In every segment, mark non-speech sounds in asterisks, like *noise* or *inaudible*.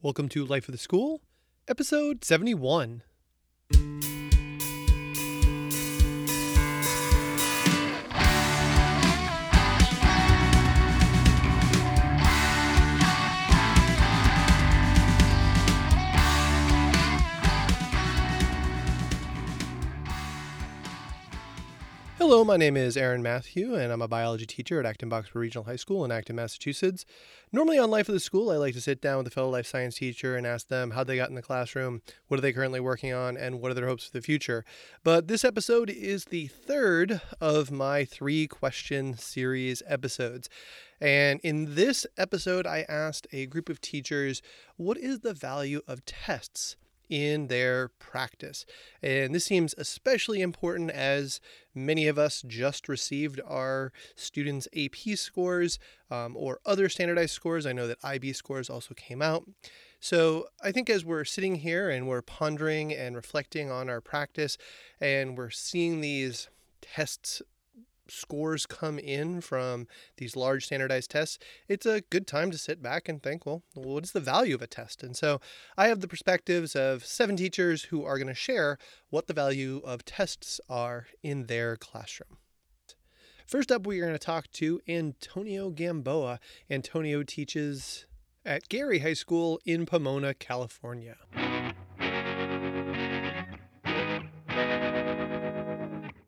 Welcome to Life of the School, episode 71. Hello, my name is Aaron Matthew, and I'm a biology teacher at Acton Boxborough Regional High School in Acton, Massachusetts. Normally, on Life of the School, I like to sit down with a fellow life science teacher and ask them how they got in the classroom, what are they currently working on, and what are their hopes for the future. But this episode is the third of my three question series episodes. And in this episode, I asked a group of teachers what is the value of tests? In their practice. And this seems especially important as many of us just received our students' AP scores um, or other standardized scores. I know that IB scores also came out. So I think as we're sitting here and we're pondering and reflecting on our practice and we're seeing these tests scores come in from these large standardized tests, it's a good time to sit back and think, well, what is the value of a test? And so I have the perspectives of seven teachers who are going to share what the value of tests are in their classroom. First up, we are going to talk to Antonio Gamboa. Antonio teaches at Garey High School in Pomona, California.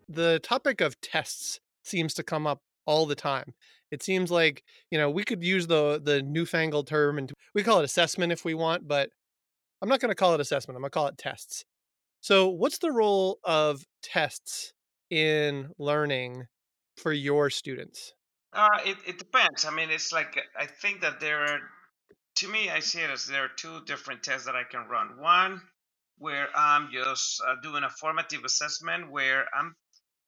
The topic of tests seems to come up all the time. It seems like, you know, we could use the the newfangled term and we call it assessment if we want, but I'm not going to call it assessment. I'm going to call it tests. So, what's the role of tests in learning for your students? Uh, it, it depends. I mean, it's like I think that there are, to me, I see it as there are two different tests that I can run. One where I'm just uh, doing a formative assessment where I'm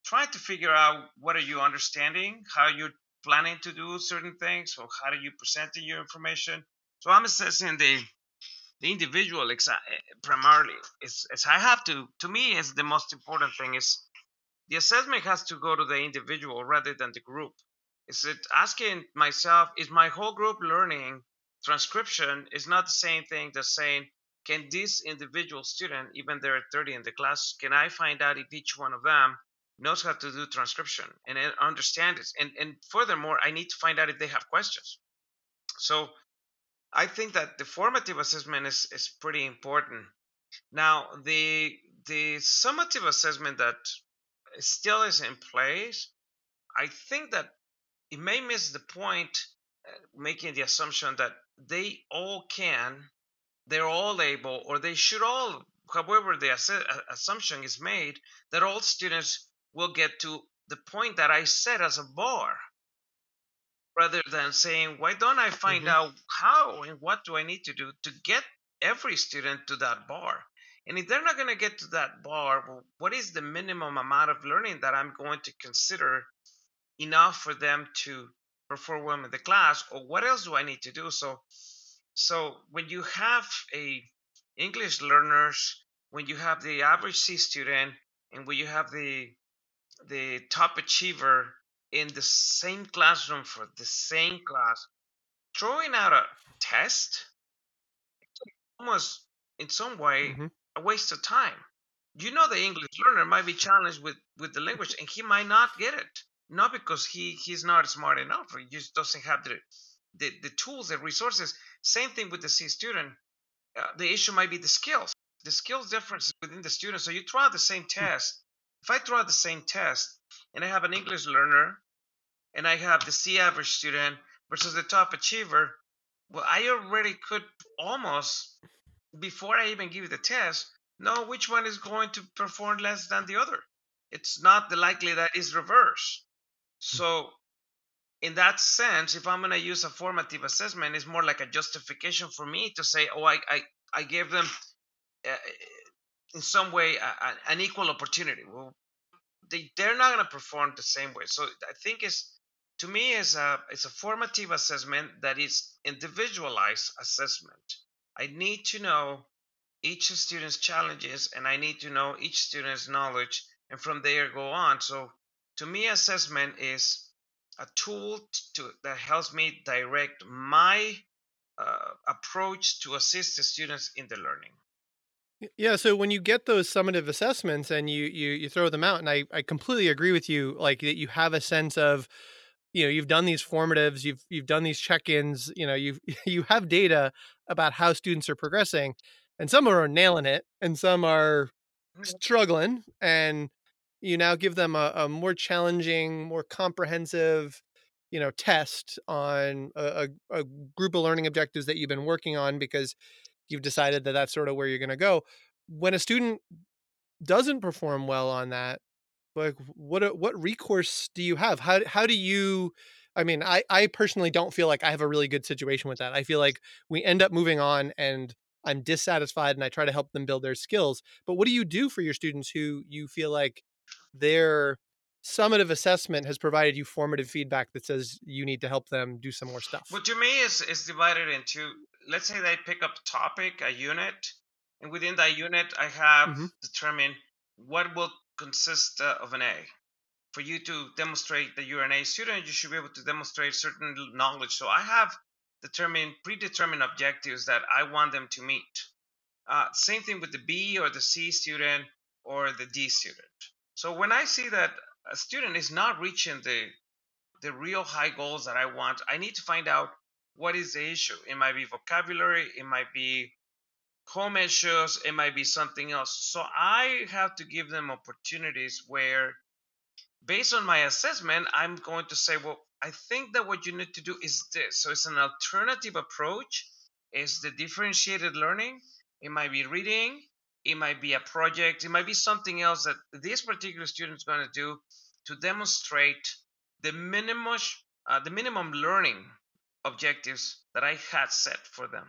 trying to figure out what are you understanding, how you're planning to do certain things, or how are you presenting your information. So I'm assessing the the individual eh, primarily. It's I have to to me is the most important thing is the assessment has to go to the individual rather than the group. Is it asking myself is my whole group learning transcription is not the same thing as saying can this individual student even there are 30 in the class can i find out if each one of them knows how to do transcription and understand it. And and furthermore, I need to find out if they have questions. So I think that the formative assessment is, is pretty important. Now the the summative assessment that still is in place, I think that it may miss the point uh, making the assumption that they all can, they're all able, or they should all, however the assumption is made, that all students will get to the point that I set as a bar rather than saying, why don't I find mm-hmm. out how and what do I need to do to get every student to that bar? And if they're not going to get to that bar, well, what is the minimum amount of learning that I'm going to consider enough for them to perform well in the class? Or what else do I need to do? So, so when you have a English learners, when you have the average C student, and when you have the the top achiever in the same classroom for the same class, throwing out a test, almost in some way mm-hmm. a waste of time. You know, the English learner might be challenged with with the language, and he might not get it. Not because he he's not smart enough, or he just doesn't have the the, the tools, and resources. Same thing with the C student. Uh, the issue might be the skills, the skills differences within the student. So you throw out the same hmm. test, if I throw out the same test and I have an English learner and I have the C average student versus the top achiever, well, I already could almost, before I even give the test, know which one is going to perform less than the other. It's not the likely that is reverse. So, in that sense, if I'm going to use a formative assessment, it's more like a justification for me to say, oh, I, I, I gave them uh, in some way an equal opportunity. Well, they they're not going to perform the same way. So I think it's to me is a it's a formative assessment that is individualized assessment. I need to know each student's challenges and I need to know each student's knowledge and from there go on. So to me assessment is a tool to that helps me direct my uh, approach to assist the students in the learning. Yeah, so when you get those summative assessments and you you you throw them out, and I I completely agree with you, like that you have a sense of, you know, you've done these formatives, you've you've done these check-ins, you know, you've *laughs* you have data about how students are progressing, and some are nailing it, and some are mm-hmm. struggling, and you now give them a, a more challenging, more comprehensive, you know, test on a, a, a group of learning objectives that you've been working on because you've decided that that's sort of where you're going to go. When a student doesn't perform well on that, like what what recourse do you have? How how do you I mean, I I personally don't feel like I have a really good situation with that. I feel like we end up moving on and I'm dissatisfied and I try to help them build their skills. But what do you do for your students who you feel like their summative assessment has provided you formative feedback that says you need to help them do some more stuff? Well, to me, is is divided into let's say they pick up a topic, a unit, and within that unit, I have mm-hmm. determined what will consist uh, of an A. For you to demonstrate that you're an A student, you should be able to demonstrate certain knowledge. So I have determined predetermined objectives that I want them to meet. Uh, same thing with the B or the C student or the D student. So when I see that a student is not reaching the the real high goals that I want, I need to find out what is the issue. It might be vocabulary, it might be home issues, it might be something else. So I have to give them opportunities where based on my assessment, I'm going to say, well, I think that what you need to do is this. So it's an alternative approach. It's the differentiated learning. It might be reading, it might be a project, it might be something else that this particular student is going to do to demonstrate the minimum uh, the minimum learning objectives that I had set for them.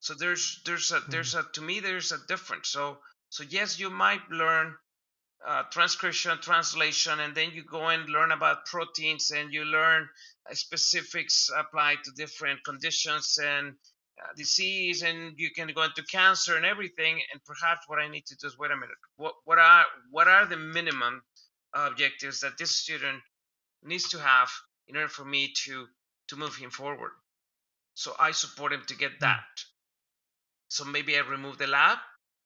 So there's there's a there's a to me there's a difference. So so yes, you might learn uh, transcription, translation, and then you go and learn about proteins and you learn uh, specifics applied to different conditions and uh, disease and you can go into cancer and everything and perhaps what i need to do is wait a minute what, what are what are the minimum objectives that this student needs to have in order for me to to move him forward so i support him to get hmm. that so maybe i remove the lab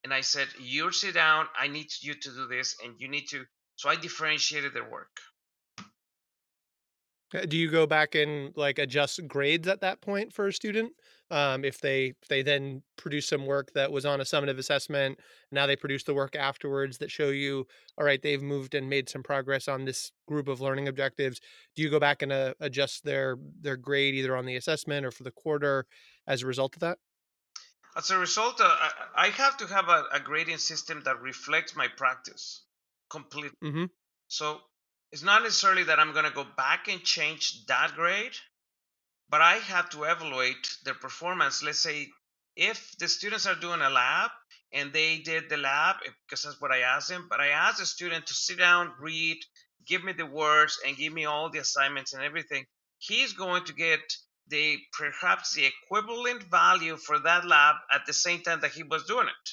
and i said you sit down i need you to do this and you need to so i differentiated their work uh, do you go back and like adjust grades at that point for a student? Um, if they if they then produce some work that was on a summative assessment, now they produce the work afterwards that show you, all right, they've moved and made some progress on this group of learning objectives. Do you go back and uh, adjust their their grade either on the assessment or for the quarter as a result of that? As a result, uh, I have to have a, a, grading system that reflects my practice completely. Mm-hmm. So it's not necessarily that I'm going to go back and change that grade, but I have to evaluate their performance. Let's say if the students are doing a lab and they did the lab because that's what I asked them, but I asked the student to sit down, read, give me the words, and give me all the assignments and everything. He's going to get the perhaps the equivalent value for that lab at the same time that he was doing it.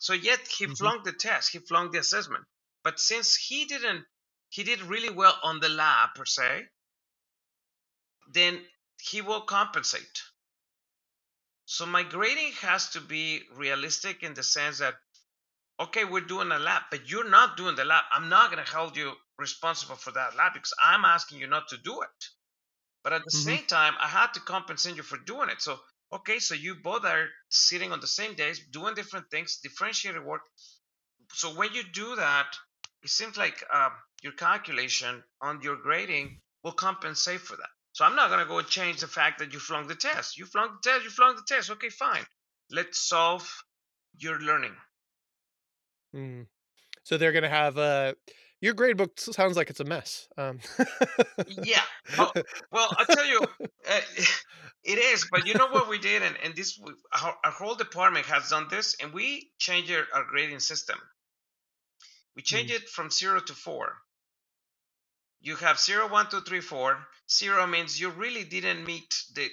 So yet he mm-hmm. flunked the test, he flunked the assessment. But since he didn't he did really well on the lab per se, then he will compensate. So my grading has to be realistic in the sense that, okay, we're doing a lab, but you're not doing the lab. I'm not going to hold you responsible for that lab because I'm asking you not to do it. But at the mm-hmm. same time, I had to compensate you for doing it. So, okay, so you both are sitting on the same days, doing different things, differentiated work. So when you do that, it seems like uh, your calculation on your grading will compensate for that. So I'm not going to go change the fact that you flunked the test. You flunked the test, you flunked the test. Okay, fine. Let's solve your learning. Mm. So they're going to have a. Uh, your grade book sounds like it's a mess. Um. yeah. Well, *laughs* well, I'll tell you, uh, *laughs* it is. But you know what we did, and, and this our, our, whole department has done this, and we changed our, our grading system. We change mm. it from zero to four. You have zero, one, two, three, four. Zero means you really didn't meet the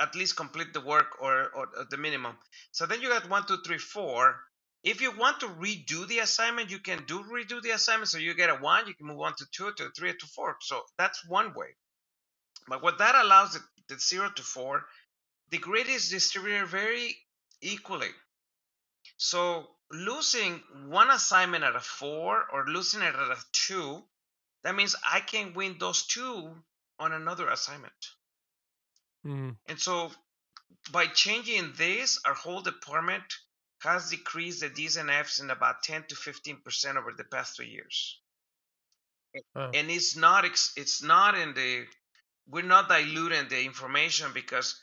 at least complete the work or, or, or the minimum. So then you got one, two, three, four. If you want to redo the assignment, you can do redo the assignment. So you get a one, you can move on to two, to three, to four. So that's one way. But what that allows the, the zero to four the grade is distributed very equally. So losing one assignment at a four or losing it at a two, that means I can win those two on another assignment. Mm. And so by changing this, our whole department has decreased the D's and F's in about 10 to 15% over the past three years. Wow. And it's not it's not in the we're not diluting the information because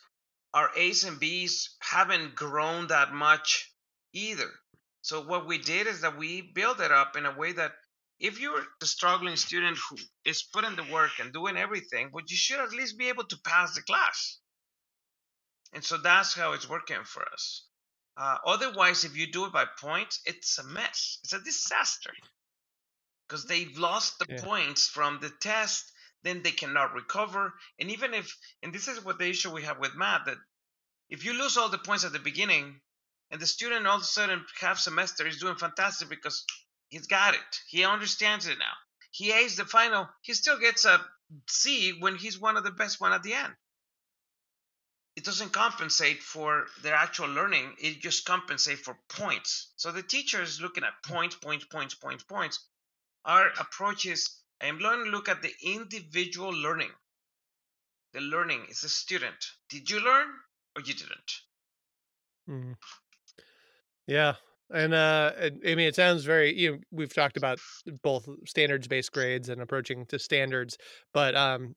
our A's and B's haven't grown that much either. So what we did is that we built it up in a way that if you're the struggling student who is putting the work and doing everything, but you should at least be able to pass the class. And so that's how it's working for us. Uh, otherwise, if you do it by points, it's a mess. It's a disaster because they've lost the Yeah. points from the test. Then they cannot recover. And even if, and this is what the issue we have with math, that if you lose all the points at the beginning, and the student all of a sudden half semester is doing fantastic because he's got it, he understands it now. He aced the final. He still gets a C when he's one of the best one at the end it doesn't compensate for their actual learning it just compensates for points so the teacher is looking at points points points points points our approach is i'm going to look at the individual learning the learning is a student did you learn or you didn't Mm. Yeah. And uh I mean it sounds very you know, we've talked about both standards based grades and approaching to standards, but um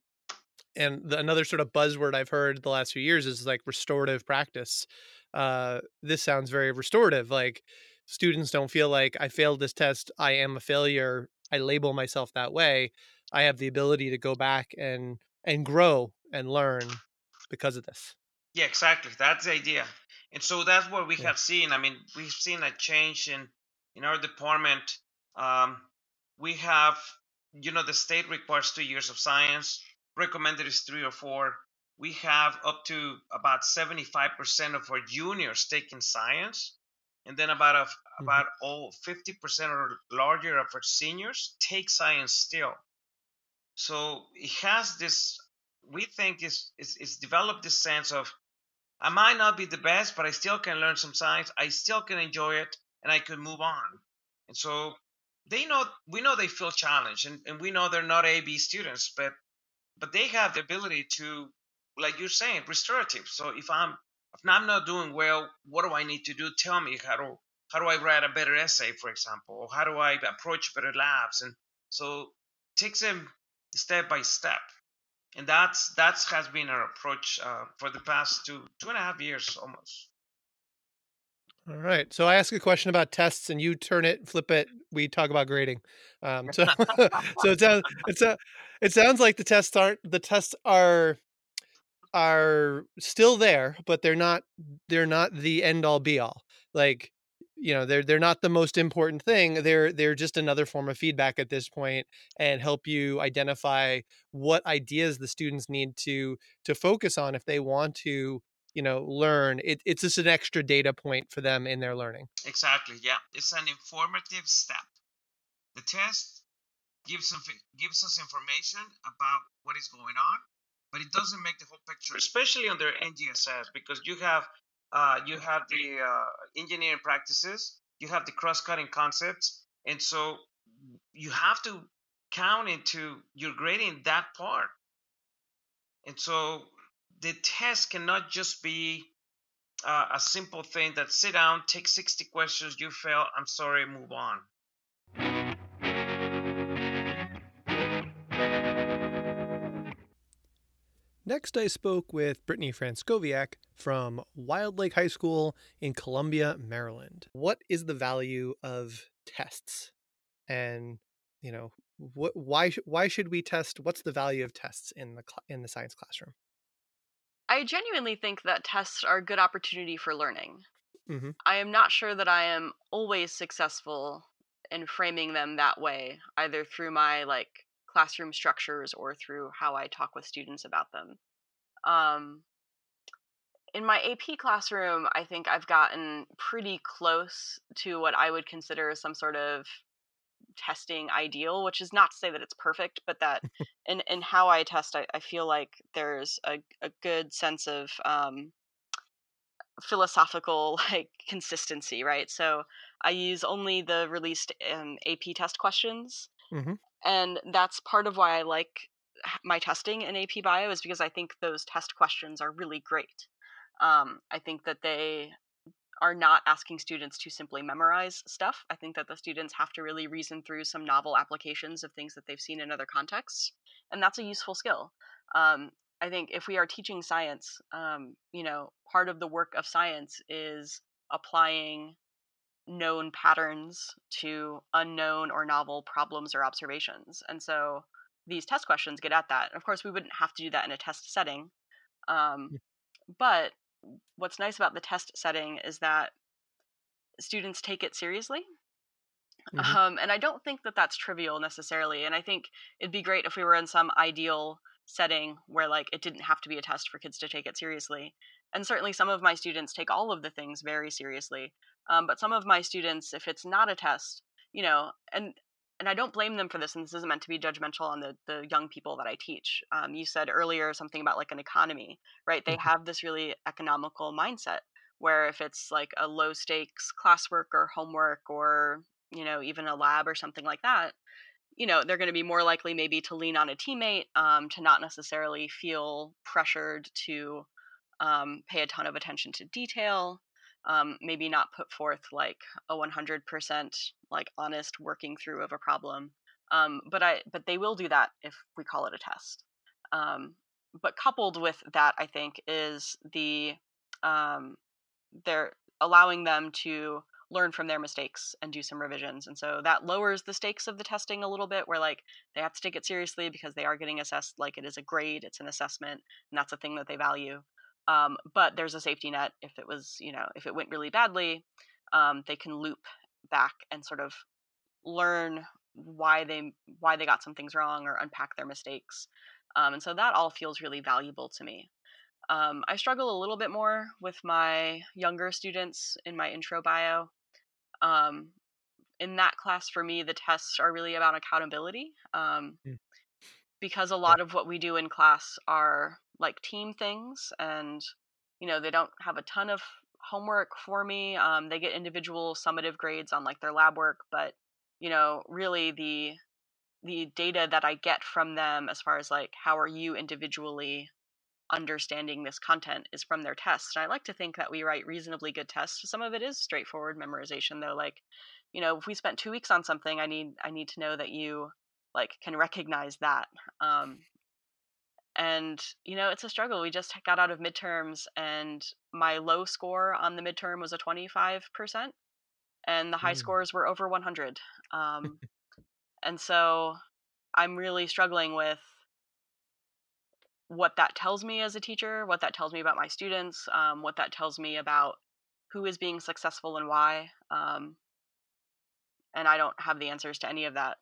and the, another sort of buzzword I've heard the last few years is like restorative practice. Uh this sounds very restorative like students don't feel like I failed this test, I am a failure, I label myself that way. I have the ability to go back and and grow and learn because of this. yeah exactly that's the idea and so that's what we Yeah. have seen. I mean we've seen a change in in our department. Um, we have you know the state requires two years of science. Recommended is three or four. We have up to about 75% of our juniors taking science and then about a, Mhm. about all 50% or larger of our seniors take science still. So it has this we think is is, is developed this sense of I might not be the best, but I still can learn some science. I still can enjoy it, and I can move on. And so they know we know they feel challenged, and, and we know they're not A B students, but but they have the ability to, like you're saying, restorative. So if I'm if I'm not doing well, what do I need to do? Tell me how do how do I write a better essay, for example, or how do I approach better labs? And so takes them step by step and that's that's has been our approach uh, for the past two two and a half years almost All right. So I ask a question about tests, and you turn it, flip it. We talk about grading. Um, so, *laughs* so it sounds it's a it sounds like the tests aren't the tests are are still there, but they're not they're not the end all be all. Like you know they're they're not the most important thing. They're they're just another form of feedback at this point, and help you identify what ideas the students need to to focus on if they want to you know learn. It, it's just an extra data point for them in their learning. exactly yeah it's an informative step the test gives some, gives us information about what is going on but it doesn't make the whole picture especially under ngss because you have uh, you have the uh, engineering practices you have the cross-cutting concepts and so you have to count into your grading that part and so the test cannot just be uh, a simple thing that sit down, take 60 questions, you fail, I'm sorry, move on. Next, I spoke with Brittany Franskowiak from Wilde Lake High School in Columbia, Maryland. What is the value of tests? And, you know, what, why, why should we test? What's the value of tests in the, in the science classroom? I genuinely think that tests are a good opportunity for learning. Mhm. I am not sure that I am always successful in framing them that way, either through my like classroom structures or through how I talk with students about them. Um, in my AP classroom, I think I've gotten pretty close to what I would consider some sort of testing ideal, which is not to say that it's perfect, but that *laughs* in, in how I test, I, I feel like there's a, a good sense of um, philosophical *laughs* like consistency, right? So I use only the released um, AP test questions, hmm and that's part of why I like my testing in AP Bio is because I think those test questions are really great. Um, I think that they are not asking students to simply memorize stuff. I think that the students have to really reason through some novel applications of things that they've seen in other contexts, and that's a useful skill. Um, I think if we are teaching science, um, you know, part of the work of science is applying known patterns to unknown or novel problems or observations. And so these test questions get at that. And Of course, we wouldn't have to do that in a test setting. Um, but what's nice about the test setting is that students take it seriously. hmm Um, and I don't think that that's trivial necessarily. And I think it'd be great if we were in some ideal setting where like it didn't have to be a test for kids to take it seriously. And certainly some of my students take all of the things very seriously. Um, but some of my students, if it's not a test, you know, and and I don't blame them for this, and this isn't meant to be judgmental on the the young people that I teach. Um, you said earlier something about like an economy, right? They have this really economical mindset where if it's like a low stakes classwork or homework or you know even a lab or something like that you know they're going to be more likely maybe to lean on a teammate um, to not necessarily feel pressured to um, pay a ton of attention to detail um, maybe not put forth like a 100% like honest working through of a problem um, but i but they will do that if we call it a test. Um, but coupled with that i think is the um, they're allowing them to learn from their mistakes and do some revisions and so that lowers the stakes of the testing a little bit where like they have to take it seriously because they are getting assessed like it is a grade it's an assessment and that's a thing that they value um, but there's a safety net if it was you know if it went really badly um, they can loop back and sort of learn why they why they got some things wrong or unpack their mistakes um, and so that all feels really valuable to me um, I struggle a little bit more with my younger students in my intro bio. Um, in that class, for me, the tests are really about accountability um, Mm. Because a lot of what we do in class are like team things, and you know they don't have a ton of homework for me. Um, they get individual summative grades on like their lab work, but you know really the the data that I get from them as far as like how are you individually understanding this content is from their tests. And I like to think that we write reasonably good tests. Some of it is straightforward memorization though. Like, you know, if we spent two weeks on something, I need I need to know that you like can recognize that. Um and you know it's a struggle we just got out of midterms and my low score on the midterm was a 25% and the high Mm. scores were over 100 um, *laughs* and so i'm really struggling with what that tells me as a teacher, what that tells me about my students, um, what that tells me about who is being successful and why. Um, and I don't have the answers to any of that.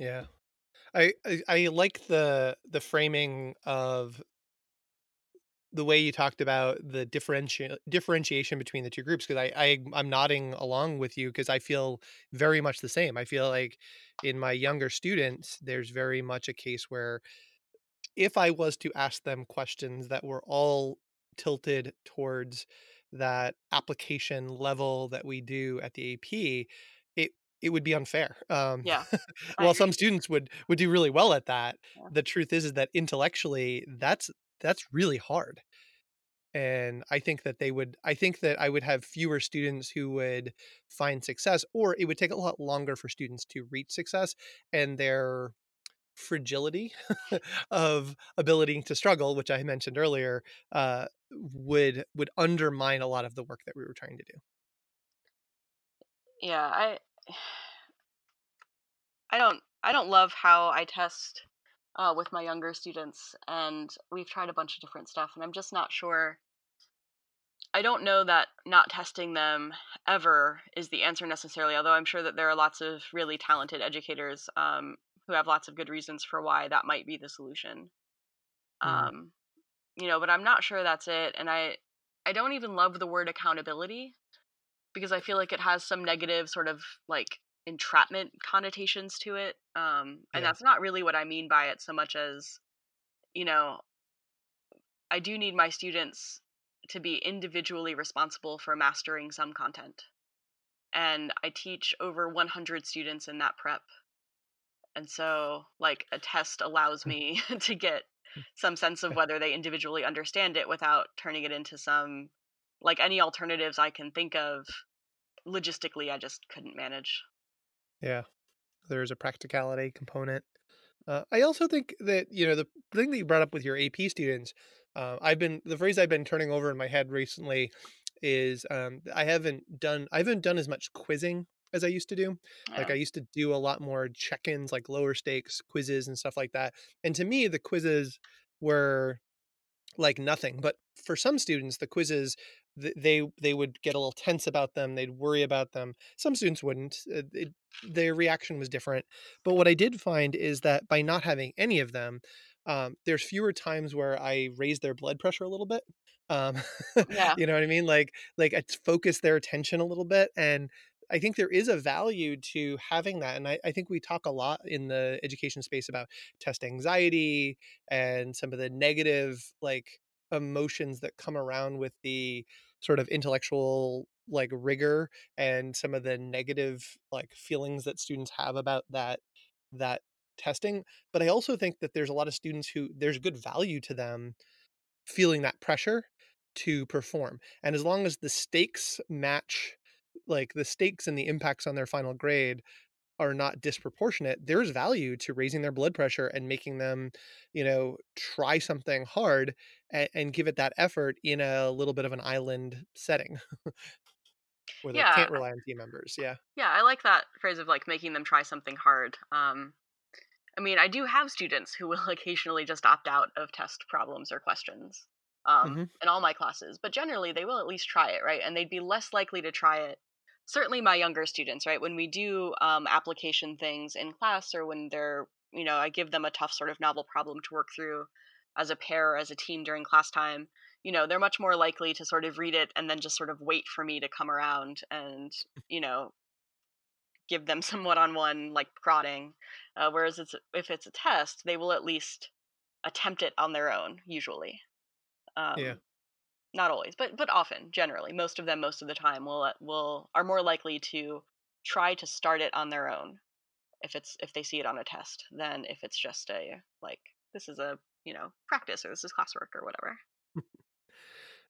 Yeah. I, I I like the the framing of the way you talked about the differenti- differentiation between the two groups because I, I I'm nodding along with you because I feel very much the same. I feel like in my younger students, there's very much a case where if I was to ask them questions that were all tilted towards that application level that we do at the AP, it would be unfair. Um, Yeah, *laughs* while some students would would do really well at that, Yeah. the truth is is that intellectually that's that's really hard. And I think that they would I think that I would have fewer students who would find success or it would take a lot longer for students to reach success and their fragility *laughs* of ability to struggle, which I mentioned earlier, uh, would would undermine a lot of the work that we were trying to do. Yeah, I I don't I don't love how I test uh, with my younger students, and we've tried a bunch of different stuff, and I'm just not sure. I don't know that not testing them ever is the answer necessarily, although I'm sure that there are lots of really talented educators um, who have lots of good reasons for why that might be the solution. Mm, Um, you know, but I'm not sure that's it, and I I don't even love the word accountability because I feel like it has some negative sort of like entrapment connotations to it. Um, and yeah. that's not really what I mean by it so much as, you know, I do need my students to be individually responsible for mastering some content. And I teach over 100 students in that prep. And so, like, a test allows *laughs* me *laughs* to get some sense of whether they individually understand it without turning it into some, like, any alternatives I can think of. Logistically, I just couldn't manage. Yeah. There's a practicality component. Uh, I also think that, you know, the thing that you brought up with your AP students, uh, I've been, the phrase I've been turning over in my head recently is um, I haven't done, I haven't done as much quizzing as I used to do. Like I used to do a lot more check-ins, like lower stakes quizzes and stuff like that. And to me, the quizzes were like nothing. But for some students, the quizzes th- they they would get a little tense about them. They'd worry about them. Some students wouldn't. Uh, It, their reaction was different. But what I did find is that by not having any of them, um, there's fewer times where I raise their blood pressure a little bit. Um, *laughs* Yeah. you know what I mean? Like like I focus their attention a little bit and. I think there is a value to having that. And I, I think we talk a lot in the education space about test anxiety and some of the negative like emotions that come around with the sort of intellectual like rigor and some of the negative like feelings that students have about that that testing but i also think that there's a lot of students who there's good value to them feeling that pressure to perform and as long as the stakes match like the stakes and the impacts on their final grade are not disproportionate, there's value to raising their blood pressure and making them, you know, try something hard and, and give it that effort in a little bit of an island setting *laughs* where they can't rely on team members. Yeah. Yeah, I like that phrase of like making them try something hard. Um, I mean, I do have students who will *laughs* occasionally just opt out of test problems or questions um, Mhm. in all my classes, but generally they will at least try it, right? And they'd be less likely to try it. Certainly, my younger students, right? When we do um, application things in class or when they're, you know, I give them a tough sort of novel problem to work through as a pair or as a team during class time, you know, they're much more likely to sort of read it and then just sort of wait for me to come around and, you know, give them *laughs* some one-on-one like prodding uh, whereas it's if it's a test they will at least attempt it on their own usually um, Yeah. Not always but but often generally most of them most of the time will uh, will are more likely to try to start it on their own if it's if they see it on a test than if it's just a like this is a you know practice or this is classwork or whatever.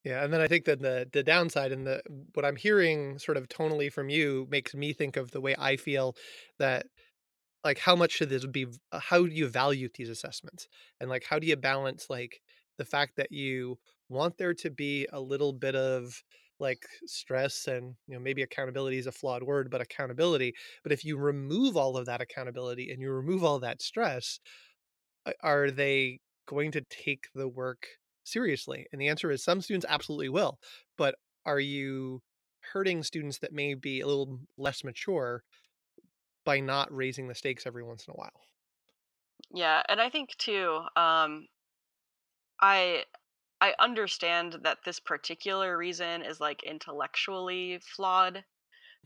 Yeah, and then I think that the the downside and the what I'm hearing sort of tonally from you makes me think of the way I feel that like how much should this be uh, how do you value these assessments? And like how do you balance like the fact that you want there to be a little bit of like stress and you know maybe accountability is a flawed word but accountability but if you remove all of that accountability and you remove all that stress are they going to take the work seriously? And the answer is some students absolutely will. But are you hurting students that may be a little less mature by not raising the stakes every once in a while? yeah and i think too um i i understand that this particular reason is like intellectually flawed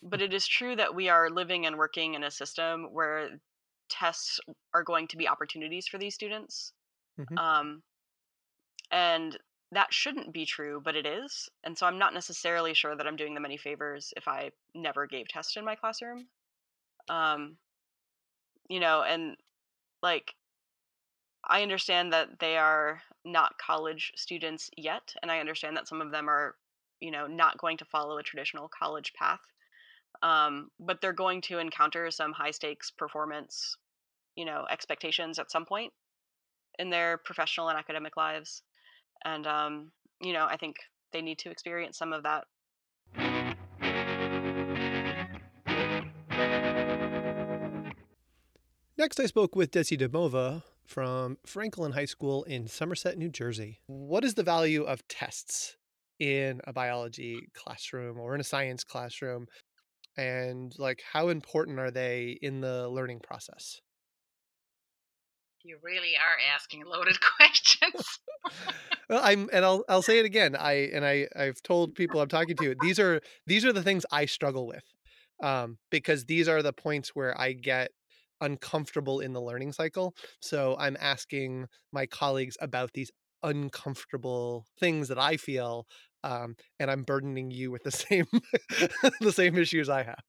but it is true that we are living and working in a system where tests are going to be opportunities for these students Mhm. um, and that shouldn't be true but it is and so i'm not necessarily sure that i'm doing them any favors if i never gave tests in my classroom um, you know and like i understand that they are not college students yet and i understand that some of them are you know not going to follow a traditional college path um, but they're going to encounter some high stakes performance you know expectations at some point in their professional and academic lives and um, you know i think they need to experience some of that. Next, I spoke with Desi Demova from Franklin High School in Somerset, New Jersey. What is the value of tests in a biology classroom or in a science classroom? And like, how important are they in the learning process? You really are asking loaded *laughs* questions. Well, I'm, and I'll, I'll say it again. I, and I, I've told people I'm talking to, these are, these are the things I struggle with, um, because these are the points where I get uncomfortable in the learning cycle. So I'm asking my colleagues about these uncomfortable things that I feel um, and I'm burdening you with the *laughs* same the same issues I have,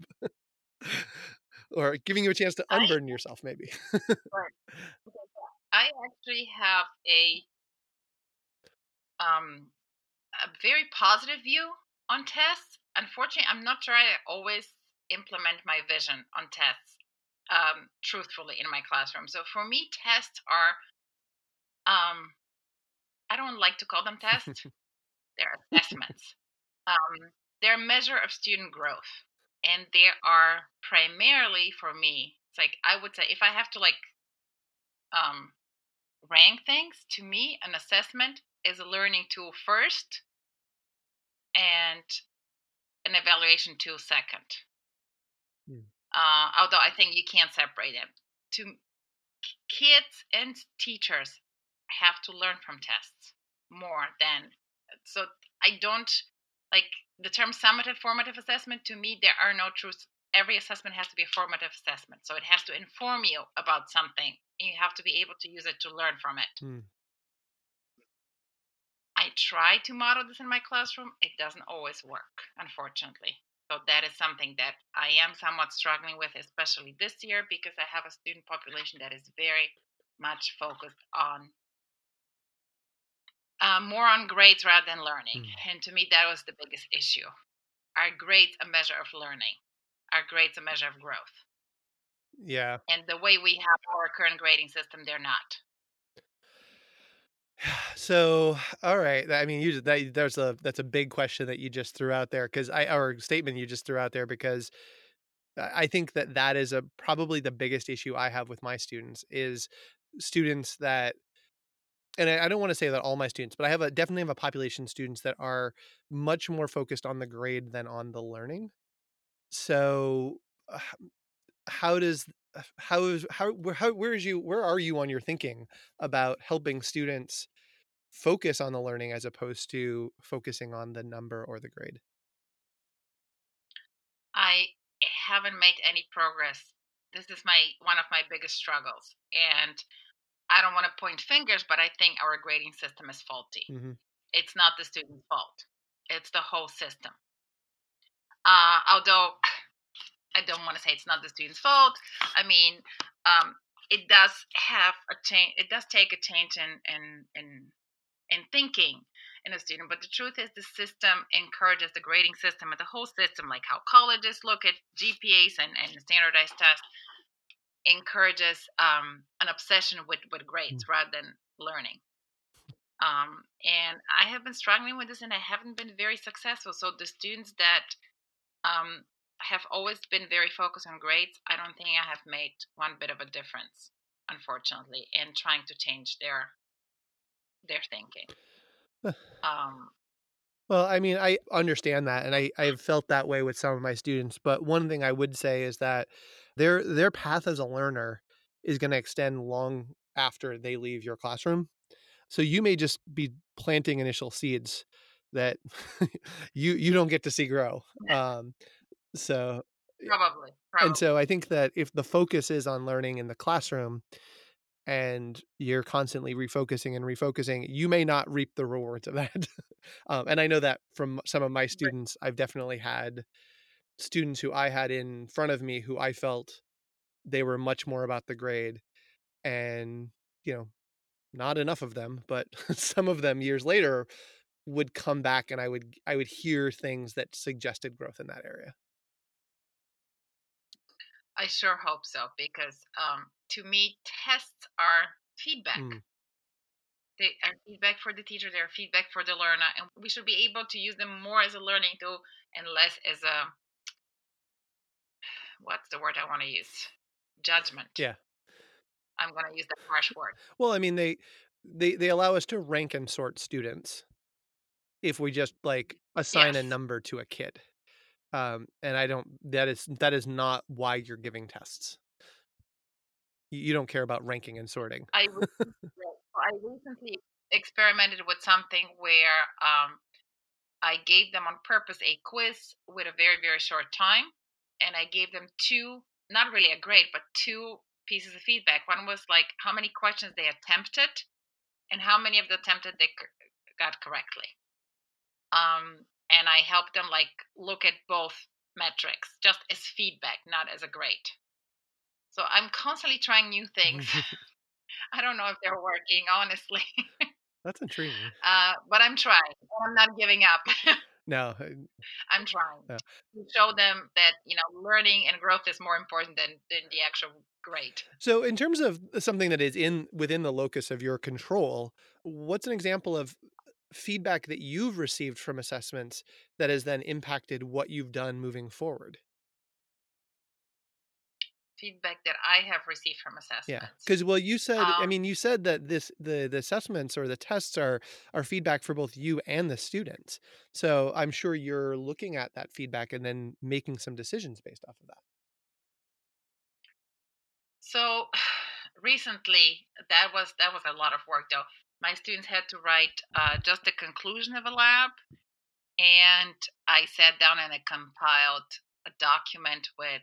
*laughs* or giving you a chance to I unburden yourself, maybe. *laughs* I actually have a um a very positive view on tests. Unfortunately, I'm not sure I always implement my vision on tests um, truthfully in my classroom. So for me, tests are um, I don't like to call them tests. *laughs* They're assessments. Um, they're a measure of student growth, and they are primarily for me. It's like I would say if I have to like um, rank things, to me, an assessment is a learning tool first, and an evaluation tool second. Uh, although I think you can't separate them. To kids and teachers have to learn from tests more than so I don't like the term summative formative assessment to me there are no truths every assessment has to be a formative assessment so it has to inform you about something and you have to be able to use it to learn from it Hmm. I try to model this in my classroom. It doesn't always work, unfortunately. So that is something that I am somewhat struggling with, especially this year, because I have a student population that is very much focused on uh, more on grades rather than learning. And to me, that was the biggest issue. Are grades a measure of learning? Are grades a measure of growth? Yeah. And the way we have our current grading system, they're not. So, all right. I mean, you that there's a that's a big question that you just threw out there because I or statement you just threw out there because I think that that is a probably the biggest issue I have with my students is students that and I, I don't want to say that all my students, but I have a definitely have a population of students that are much more focused on the grade than on the learning. So, uh, how does uh, how is how where how where is you where are you on your thinking about helping students focus on the learning as opposed to focusing on the number or the grade? I haven't made any progress. This is my one of my biggest struggles. And I don't want to point fingers, but I think our grading system is faulty. hmm It's not the student's fault. It's the whole system. Uh, although *laughs* I don't want to say it's not the student's fault. I mean, um, it does have a change. It does take a change in in in in thinking in a student. But the truth is, the system encourages the grading system and the whole system, like how colleges look at GPAs and, and standardized tests, encourages um, an obsession with, with grades rather than learning. Um, and I have been struggling with this and I haven't been very successful. So the students that um, have always been very focused on grades, I don't think I have made one bit of a difference, unfortunately, in trying to change their their thinking. Um, Well, I mean, I understand that, and I I've felt that way with some of my students. But one thing I would say is that their their path as a learner is going to extend long after they leave your classroom. So you may just be planting initial seeds that *laughs* you you don't get to see grow. *laughs* Um, so probably, probably. and so I think that if the focus is on learning in the classroom and you're constantly refocusing and refocusing, you may not reap the rewards of that. *laughs* um, and I know that from some of my students, I've definitely had students who I had in front of me who I felt they were much more about the grade. And, you know, not enough of them, but *laughs* some of them years later would come back and I would I would hear things that suggested growth in that area. I sure hope so because um, to me, tests are feedback. Mm. They are feedback for the teacher. They are feedback for the learner, and we should be able to use them more as a learning tool and less as a what's the word I want to use? Judgment. Yeah. I'm going to use that harsh word. Well, I mean they they they allow us to rank and sort students if we just like assign a number to a kid. Um, and I don't that is that is not why you're giving tests. You don't care about ranking and sorting. I recently, *laughs* I recently experimented with something where um, I gave them on purpose a quiz with a very very short time, and I gave them two, not really a grade, but two pieces of feedback. One was like how many questions they attempted, and how many of the attempted they got correctly. um, and I help them like look at both metrics just as feedback, not as a grade. So I'm constantly trying new things. *laughs* *laughs* I don't know if they're working, honestly. That's intriguing. *laughs* Uh, but I'm trying. I'm not giving up. no, I'm trying no. to show them that you know learning and growth is more important than than the actual grade. So, in terms of something that is in within the locus of your control, what's an example of feedback that you've received from assessments that has then impacted what you've done moving forward? feedback that I have received from assessments. Yeah, because well, you said, um, I mean, you said that this the the assessments or the tests are are feedback for both you and the students. So I'm sure you're looking at that feedback and then making some decisions based off of that. So *sighs* recently, that was that was a lot of work though. My students had to write uh, just the conclusion of a lab, and I sat down and I compiled a document with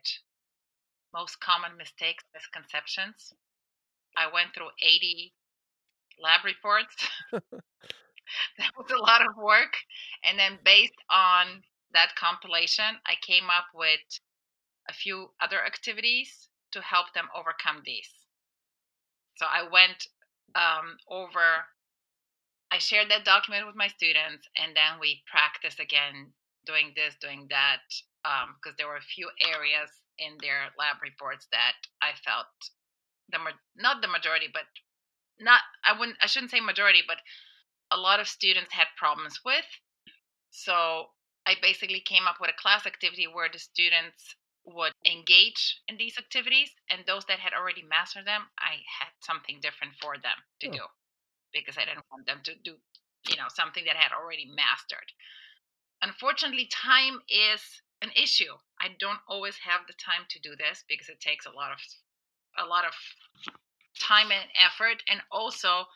most common mistakes, misconceptions. I went through 80 lab reports. *laughs* that was a lot of work. And then, based on that compilation, I came up with a few other activities to help them overcome these. So, I went um, over, I shared that document with my students, and then we practiced again doing this, doing that, um, because um, there were a few areas in their lab reports that I felt the not the majority, but not I wouldn't I shouldn't say majority, but a lot of students had problems with. So I basically came up with a class activity where the students would engage in these activities, and those that had already mastered them, I had something different for them to oh. do because I didn't want them to do you know something that had already mastered. Unfortunately, time is an issue. I don't always have the time to do this because it takes a lot of a lot of time and effort and also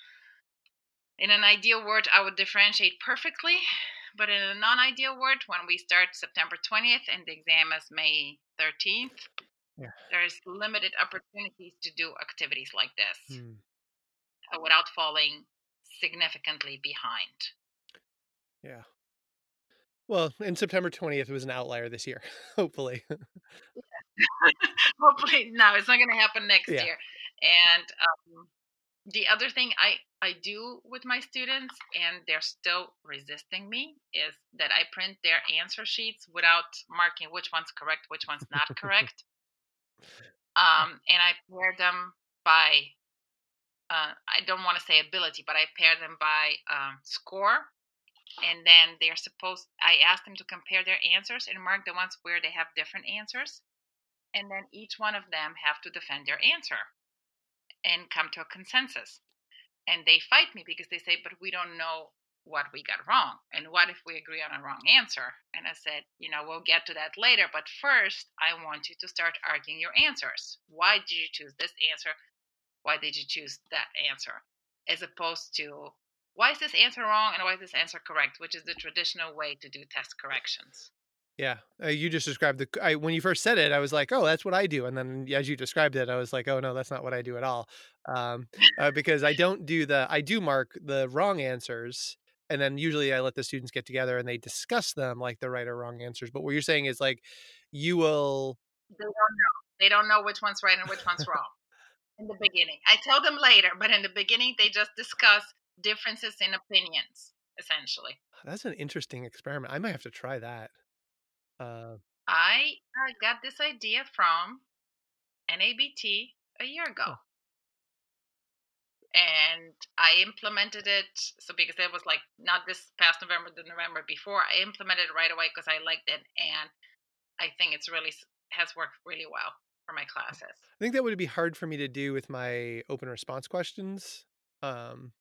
in an ideal world I would differentiate perfectly, but in a non-ideal world when we start September 20th and the exam is May 13th, yeah. there's limited opportunities to do activities like this hmm. without falling significantly behind. Yeah. Well, and September 20th was an outlier this year, *laughs* hopefully. *laughs* hopefully, no, it's not going to happen next yeah. year. And um, the other thing I, I do with my students, and they're still resisting me, is that I print their answer sheets without marking which one's correct, which one's not *laughs* correct. um, and I pair them by, uh, I don't want to say ability, but I pair them by um, score. And then they're supposed i ask them to compare their answers and mark the ones where they have different answers. And then each one of them have to defend their answer and come to a consensus. And they fight me because they say but we don't know what we got wrong and what if we agree on a wrong answer? And i said you know we'll get to that later but first i want you to start arguing your answers. Why did you choose this answer? Why did you choose that answer? As opposed to why is this answer wrong and why is this answer correct, which is the traditional way to do test corrections. Yeah, uh, you just described the. I, when you first said it, I was like, "Oh, that's what I do," and then as you described it, I was like, "Oh no, that's not what I do at all," um, uh, because I don't do the. I do mark the wrong answers, and then usually I let the students get together and they discuss them like the right or wrong answers. But what you're saying is like, you will. They don't know. They don't know which one's right and which one's wrong in the beginning. I tell them later, but in the beginning, they just discuss differences in opinions, essentially. That's an interesting experiment. I might have to try that. Uh, I uh, got this idea from NABT a year ago. Oh. And I implemented it. So, because it was like not this past November, the November before, I implemented it right away because I liked it. And I think it's really has worked really well for my classes. I think that would be hard for me to do with my open response questions. Um,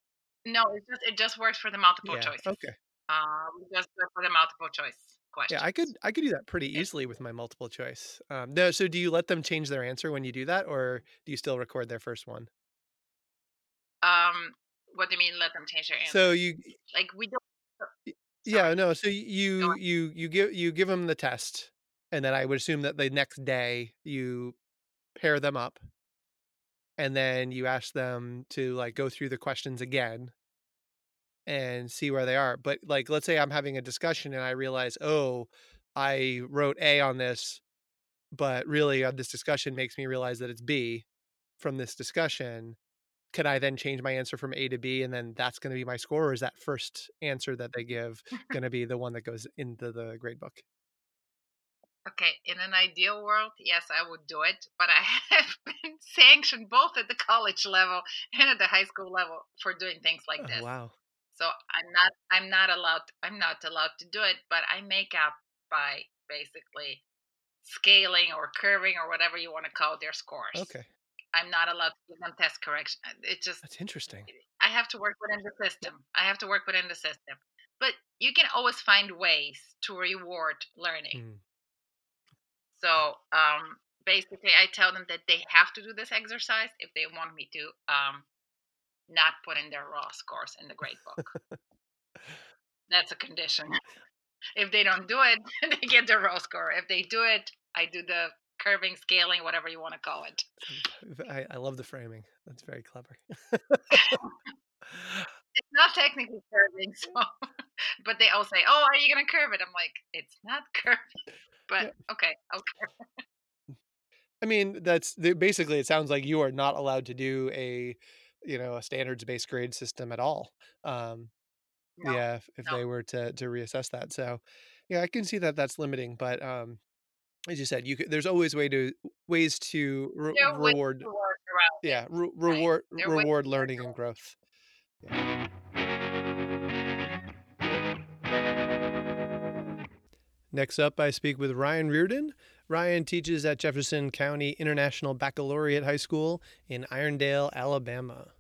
no, it just it just works for the multiple yeah, choice. Okay. Um, just for the multiple choice question. Yeah, I could I could do that pretty easily with my multiple choice. Um, no, so do you let them change their answer when you do that, or do you still record their first one? Um, what do you mean? Let them change their answer? So you like we don't. Sorry. Yeah, no. So you you you give you give them the test, and then I would assume that the next day you pair them up and then you ask them to like go through the questions again and see where they are. But like, let's say I'm having a discussion and I realize, oh, I wrote A on this, but really uh, this discussion makes me realize that it's B from this discussion. Could I then change my answer from A to B and then that's going to be my score? Or is that first answer that they give *laughs* going to be the one that goes into the grade book? Okay, in an ideal world, yes, I would do it, but I *laughs* have been sanctioned both at the college level and at the high school level for doing things like Oh, this. wow. So I'm not I'm not allowed I'm not allowed to do it, but I make up by basically scaling or curving or whatever you want to call their scores. Okay. I'm not allowed to give them test correction. It just That's interesting. I have to work within the system. I have to work within the system. But you can always find ways to reward learning. Mm. So um, basically, I tell them that they have to do this exercise if they want me to um, not put in their raw scores in the grade book. That's a condition. If they don't do it, *laughs* they get their raw score. If they do it, I do the curving, scaling, whatever you want to call it. I, I love the framing. That's very clever. *laughs* It's not technically curving, so *laughs* but they all say, "Oh, are you gonna curve it?" I'm like, "It's not curving," but Yeah. okay, okay. I mean, that's basically. It sounds like you are not allowed to do a, you know, a standards-based grade system at all. Um, No, yeah, if, if no. they were to to reassess that. So, yeah, I can see that that's limiting. But um, as you said, you could, there's always way to ways to re- reward. to work around it. Yeah, re- right. reward There reward learning and growth. Next up, I speak with Ryan Reardon. Ryan teaches at Jefferson County International Baccalaureate High School in Irondale, Alabama.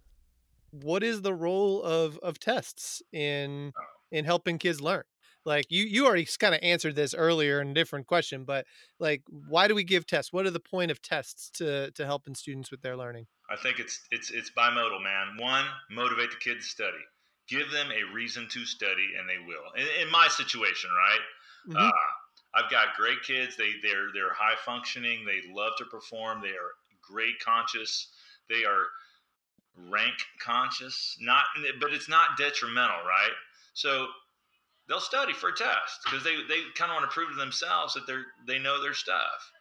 What is the role of of tests in in helping kids learn? Like you you already kind of answered this earlier in a different question, but like why do we give tests? What are the point of tests to to helping students with their learning? I think it's it's it's bimodal, man. One, motivate the kids to study. Give them a reason to study, and they will. In, in my situation, right? Mhm. Uh, I've got great kids. They they're they're high functioning. They love to perform. They are great conscious. They are rank conscious. Not, but it's not detrimental, right? So they'll study for a test because they they kind of want to prove to themselves that they're they know their stuff.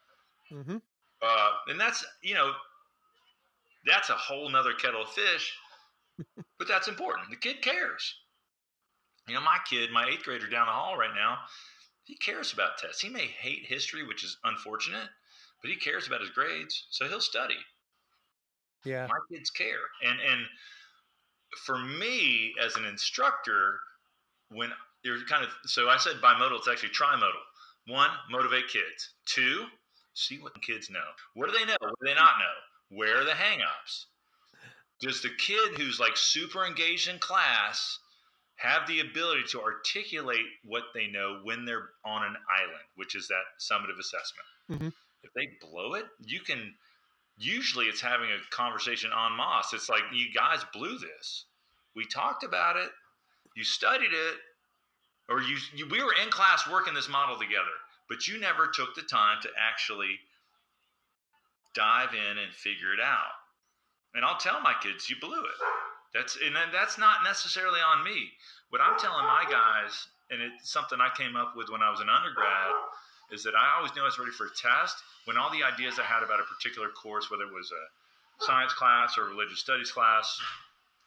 Mhm. Uh, and that's you know that's a whole nother kettle of fish *laughs* but that's important the kid cares you know my kid my eighth grader down the hall right now he cares about tests he may hate history which is unfortunate but he cares about his grades so he'll study Yeah. my kids care. And and for me as an instructor when you're kind of so i said bimodal it's actually trimodal. One motivate kids. Two see what kids know. What do they know? What do they not know? Where are the hangups? Does the kid who's like super engaged in class have the ability to articulate what they know when they're on an island which is that summative assessment? Mhm. if they blow it you can usually it's having a conversation en masse. It's like you guys blew this. We talked about it. You studied it, or you, you we were in class working this model together, but you never took the time to actually dive in and figure it out. And I'll tell my kids, you blew it. That's and that's not necessarily on me. What I'm telling my guys, and it's something I came up with when I was an undergrad, is that I always knew I was ready for a test when all the ideas I had about a particular course, whether it was a science class or religious studies class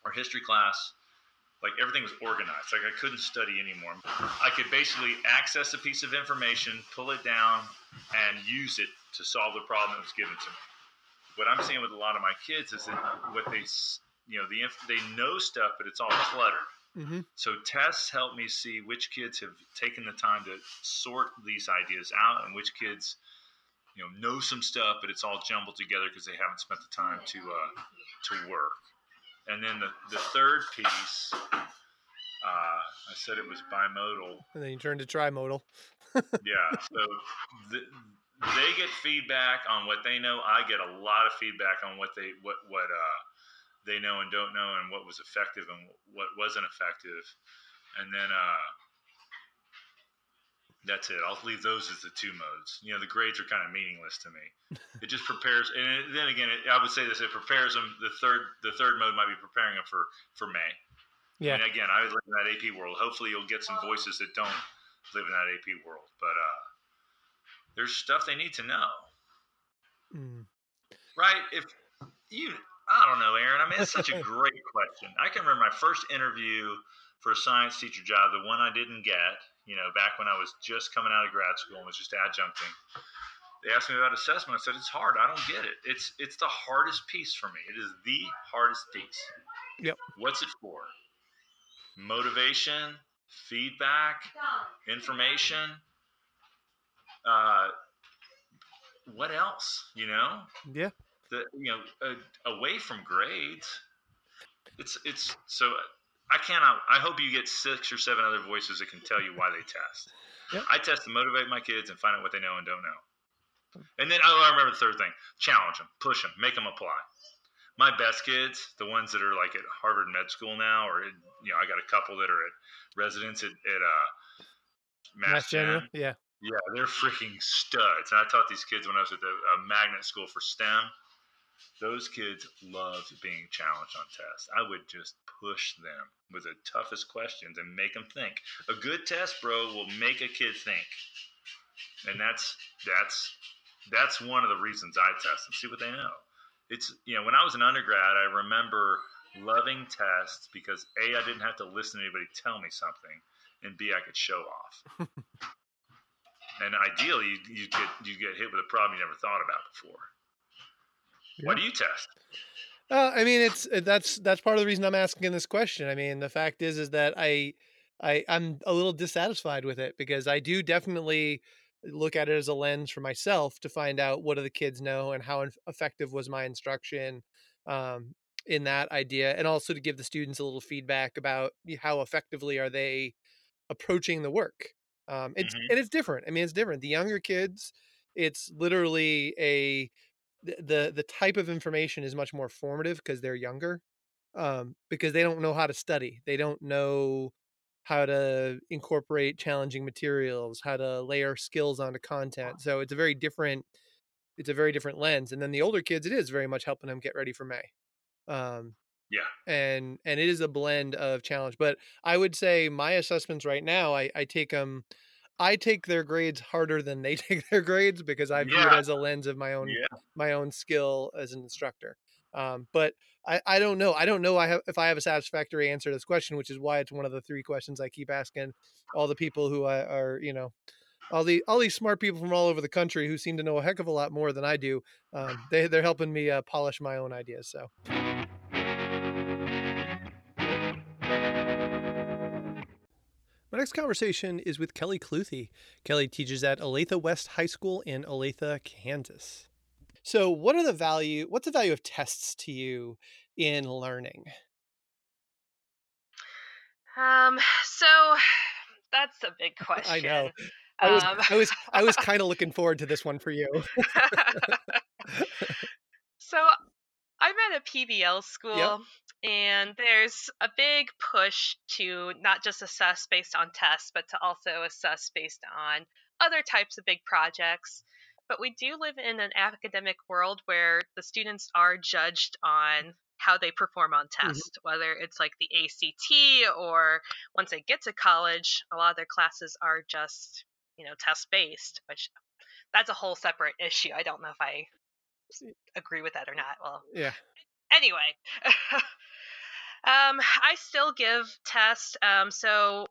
or history class, like everything was organized. Like I couldn't study anymore. I could basically access a piece of information, pull it down, and use it to solve the problem that was given to me. What I'm seeing with a lot of my kids is that what they, you know, the they know stuff, but it's all cluttered. Mhm. So tests help me see which kids have taken the time to sort these ideas out and which kids, you know, know some stuff, but it's all jumbled together because they haven't spent the time to uh, to work. And then the, the third piece, uh, I said it was bimodal. And then you turn to trimodal. *laughs* Yeah. So the, they get feedback on what they know. I get a lot of feedback on what they what what uh, they know and don't know, and what was effective and what wasn't effective. And then uh, that's it. I'll leave those as the two modes. You know, the grades are kind of meaningless to me. *laughs* It just prepares, and it, then again, it, I would say this: it prepares them. The third the third mode might be preparing them for for May. Yeah. Mean, again, I live in that AP world. Hopefully, you'll get some voices that don't live in that AP world. But uh, there's stuff they need to know, Mm. right? If you, I don't know, Aaron. I mean, it's such a *laughs* great question. I can remember my first interview for a science teacher job, the one I didn't get. You know, back when I was just coming out of grad school and was just adjuncting. They asked me about assessment. I said it's hard. I don't get it. It's it's the hardest piece for me. It is the hardest piece. Yep. What's it for? Motivation, feedback, information. Uh, what else? You know, Yeah. The you know uh, away from grades. It's it's so I cannot. I hope you get six or seven other voices that can tell you why they test. Yep. I test to motivate my kids and find out what they know and don't know. And then oh, I remember the third thing: challenge them, push them, make them apply. My best kids, the ones that are like at Harvard Med School now, or you know, I got a couple that are at residence at, at uh, Mass, Mass General. Gen. Yeah. Yeah, they're freaking studs. And I taught these kids when I was at the uh, magnet school for STEM. Those kids loved being challenged on tests. I would just push them with the toughest questions and make them think. A good test, bro, will make a kid think. And that's that's that's one of the reasons I test them. See what they know. It's you know, when I was an undergrad, I remember loving tests because A, I didn't have to listen to anybody tell me something, and B, I could show off. *laughs* and ideally, you, you get you get hit with a problem you never thought about before. Why do you test? Uh, I mean, it's uh, that's that's part of the reason I'm asking this question. I mean, the fact is, is that I, I, I'm a little dissatisfied with it because I do definitely look at it as a lens for myself to find out what do the kids know and how effective was my instruction um, in that idea, and also to give the students a little feedback about how effectively are they approaching the work. Um, it's Mhm. and it's different. I mean, it's different. The younger kids, it's literally a the the, the type of information is much more formative because they're younger, um, because they don't know how to study. They don't know how to incorporate challenging materials, how to layer skills onto content. So it's a very different it's a very different lens. And then the older kids, it is very much helping them get ready for May. Um, Yeah. and and it is a blend of challenge but i would say my assessments right now i i take them i take their grades harder than they *laughs* take their grades because i view it as a lens of my own Yeah. my own skill as an instructor um but i i don't know i don't know i have if i have a satisfactory answer to this question which is why it's one of the three questions i keep asking all the people who I, are you know all the all these smart people from all over the country who seem to know a heck of a lot more than I do. Um, they they're helping me uh, polish my own ideas. So My next conversation is with Kelly Cluthy. Kelly teaches at Olathe West High School in Olathe, Kansas. So, what are the value? What's the value of tests to you in learning? Um, so that's a big question. *laughs* I know. I was, Um, I was, I was *laughs* kind of looking forward to this one for you. *laughs* so I'm at a PBL school, and there's a big push to not just assess based on tests, but to also assess based on other types of big projects. But we do live in an academic world where the students are judged on how they perform on mm-hmm. tests, whether it's like the ACT or once they get to college, a lot of their classes are just, you know, test based, which that's a whole separate issue. I don't know if I agree with that or not. Well, Yeah. Anyway *laughs* um i still give tests um so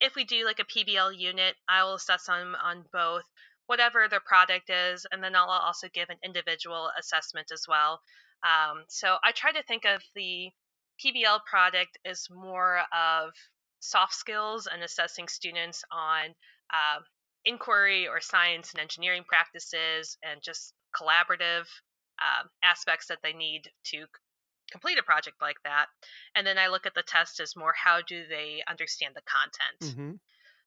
if we do like a pbl unit i will assess them on both whatever their product is and then i'll also give an individual assessment as well. Um, so i try to think of the pbl product as more of soft skills and assessing students on uh, inquiry or science and engineering practices and just collaborative um, aspects that they need to complete a project like that. And then I look at the test as more how do they understand the content. hmm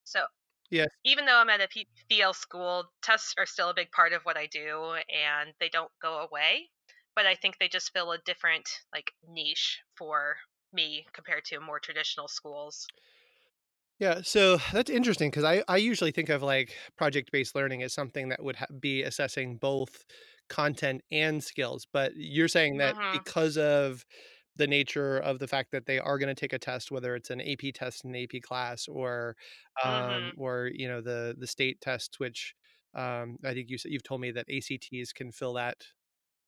So Yes. even though I'm at a PBL school, tests are still a big part of what I do, and they don't go away. But I think they just fill a different like niche for me compared to more traditional schools. Yeah, so that's interesting because I, I usually think of like project based learning as something that would ha- be assessing both content and skills. But you're saying that Mhm. because of the nature of the fact that they are going to take a test, whether it's an AP test in an AP class or um, Mhm. or you know the the state tests, which um, I think you said you've told me that ACTs can fill that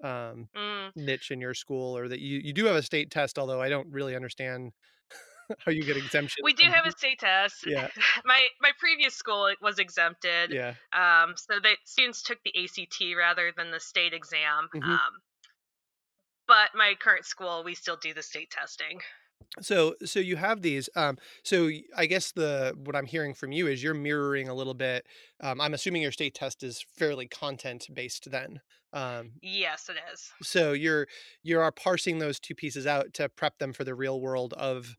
um, Mm. niche in your school, or that you you do have a state test, although I don't really understand *laughs* how you get exemption. We do have a *laughs* state test. Yeah. *laughs* my my previous school was exempted. yeah. Um, so the students took the ACT rather than the state exam. Mhm. Um, but my current school, we still do the state testing. So so you have these. Um, so I guess the what I'm hearing from you is you're mirroring a little bit. Um, I'm assuming your state test is fairly content based then. Um, Yes, it is. so you're you are parsing those two pieces out to prep them for the real world of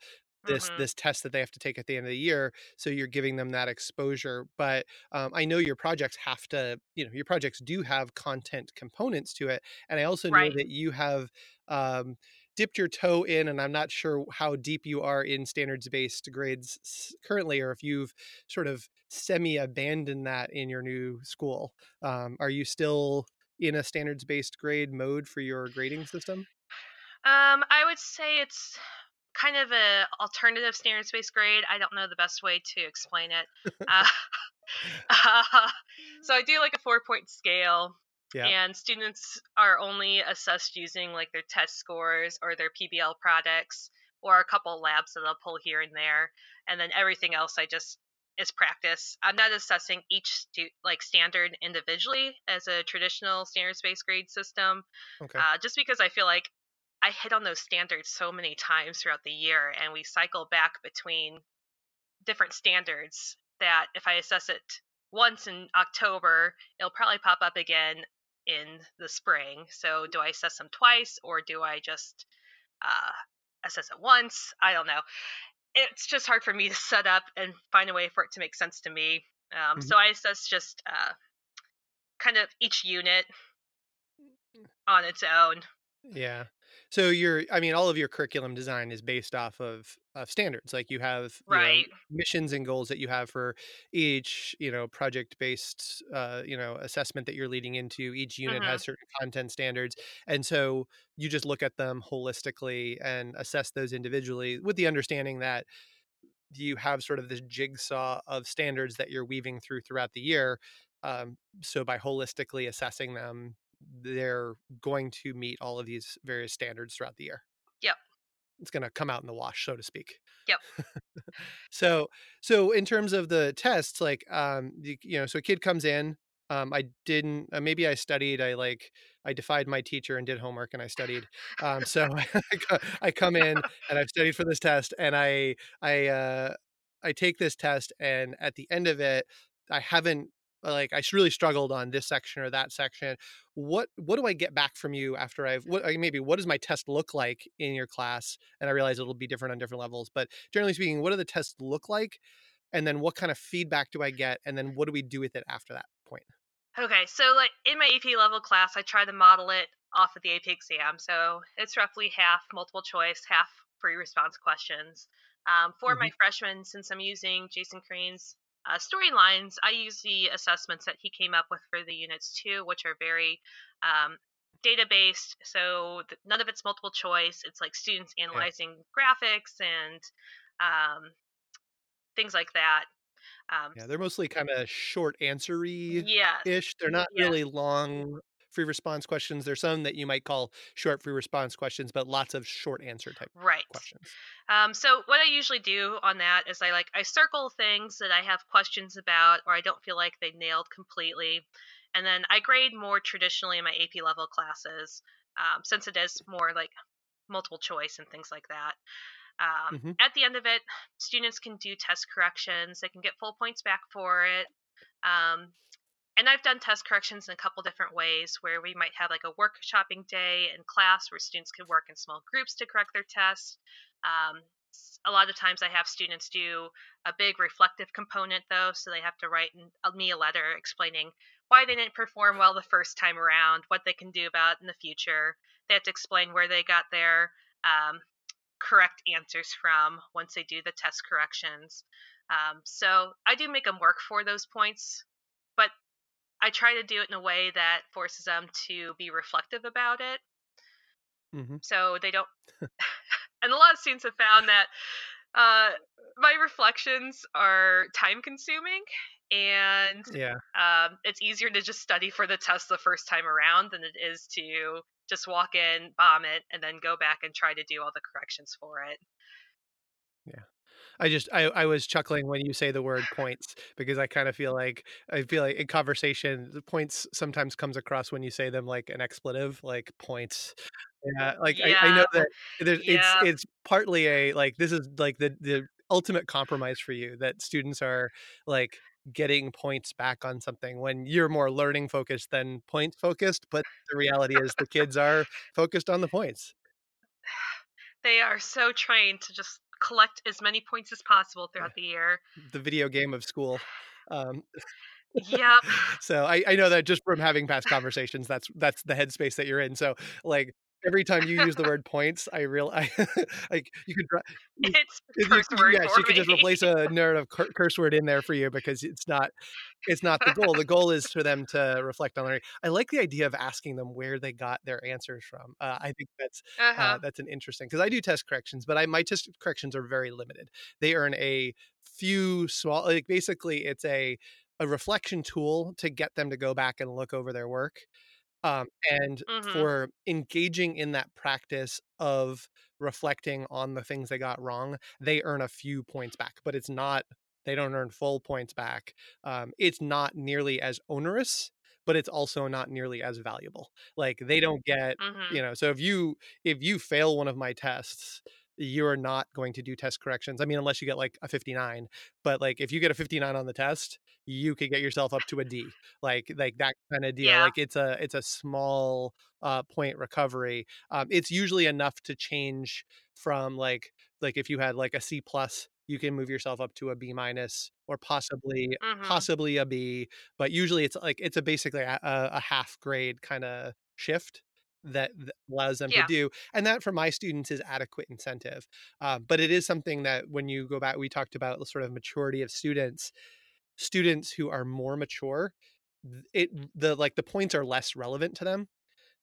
this Mhm. this test that they have to take at the end of the year so you're giving them that exposure but um, i know your projects have to you know your projects do have content components to it and i also know that you have um, dipped your toe in and i'm not sure how deep you are in standards based grades currently or if you've sort of semi abandoned that in your new school. Um, are you still in a standards based grade mode for your grading system? Um, I would say it's kind of a alternative standards based grade. I don't know the best way to explain it. *laughs* *laughs* Uh, so I do like a four point scale. Yeah. And students are only assessed using like their test scores or their PBL products or a couple labs that they'll pull here and there. And then everything else I just is practice. I'm not assessing each stu- like standard individually as a traditional standards based grade system okay uh, just because I feel like I hit on those standards so many times throughout the year, and we cycle back between different standards that if I assess it once in October, it'll probably pop up again in the spring. So, do I assess them twice, or do I just uh, assess it once? I don't know. It's just hard for me to set up and find a way for it to make sense to me. Um, Mhm. So, I assess just uh, kind of each unit on its own. Yeah. So your I mean all of your curriculum design is based off of of standards. Like you have you know, Right. missions and goals that you have for each, you know, project based uh, you know, assessment that you're leading into. Each unit Mhm. has certain content standards. And so you just look at them holistically and assess those individually with the understanding that you have sort of this jigsaw of standards that you're weaving through throughout the year. Um, so by holistically assessing them, they're going to meet all of these various standards throughout the year. Yep. It's going to come out in the wash, so to speak. Yep. *laughs* so, so in terms of the tests, like, um, you, you know, so a kid comes in. Um, I didn't. Uh, maybe I studied. I like. I defied my teacher and did homework, and I studied. Um, so *laughs* I I come in *laughs* and I've studied for this test, and I I uh, I take this test, and at the end of it, I haven't like I really struggled on this section or that section. What what do I get back from you after I've what maybe what does my test look like in your class? And I realize it'll be different on different levels, but generally speaking, what do the tests look like? And then what kind of feedback do I get? And then what do we do with it after that point? Okay, so like in my AP level class, I try to model it off of the AP exam. So it's roughly half multiple choice, half free response questions. Um, for my freshmen, since I'm using Jason Crane's uh, storylines, I use the assessments that he came up with for the units too, which are very um, data based. So th- none of it's multiple choice. It's like students analyzing graphics and um, things like that. Um, Yeah, they're mostly kind of short answery yes. ish. They're not Yes. really long free response questions. There's some that you might call short free response questions, but lots of short answer type Right. questions. Um, so what I usually do on that is I like I circle things that I have questions about or I don't feel like they nailed completely, and then I grade more traditionally in my AP level classes um, since it is more like multiple choice and things like that. Um, Mhm. At the end of it, students can do test corrections. They can get full points back for it. Um, and I've done test corrections in a couple different ways where we might have like a workshopping day in class where students can work in small groups to correct their tests. Um, a lot of times I have students do a big reflective component though, so they have to write uh, me a letter explaining why they didn't perform well the first time around, what they can do about it in the future. They have to explain where they got their um, correct answers from once they do the test corrections. Um, so I do make them work for those points, I try to do it in a way that forces them to be reflective about it. hmm so they don't. *laughs* *laughs* and a lot of students have found that uh, my reflections are time consuming and Yeah. um, it's easier to just study for the test the first time around than it is to just walk in, bomb it, and then go back and try to do all the corrections for it. I just I, I was chuckling when you say the word points because I kind of feel like I feel like in conversation the points sometimes comes across when you say them like an expletive like points. Yeah, like I, I know that there's it's it's partly a like this is like the the ultimate compromise for you that students are like getting points back on something when you're more learning focused than point focused, but the reality is the kids are focused on the points. *sighs* they are so trained to just collect as many points as possible throughout the year. The video game of school. Um Yep. *laughs* so I, I know that just from having past conversations, that's that's the headspace that you're in. So like every time you use the *laughs* word points, I real I *laughs* like you could It's you, curse you- word yes, you could just replace a narrative cur- curse word in there for you because it's not it's not the goal. The *laughs* goal is for them to reflect on learning. I like the idea of asking them where they got their answers from. Uh, I think that's uh-huh. uh, that's an interesting because I do test corrections, but I my test corrections are very limited. They earn a few small, like basically it's a a reflection tool to get them to go back and look over their work. Um, and hmm for engaging in that practice of reflecting on the things they got wrong, they earn a few points back, but it's not, they don't earn full points back. Um, it's not nearly as onerous, but it's also not nearly as valuable. Like they don't get, hmm you know, so if you, if you fail one of my tests, you're not going to do test corrections. I mean, unless you get like a 59, but like if you get a 59 on the test, you could get yourself up to a D like like that kind of deal Yeah. like it's a it's a small uh point recovery um it's usually enough to change from like like if you had like a c plus you can move yourself up to a b minus or possibly hmm possibly a b but usually it's like it's a basically a a half grade kind of shift that, that allows them to do and that for my students is adequate incentive uh, but it is something that when you go back we talked about the sort of maturity of students students who are more mature it the like the points are less relevant to them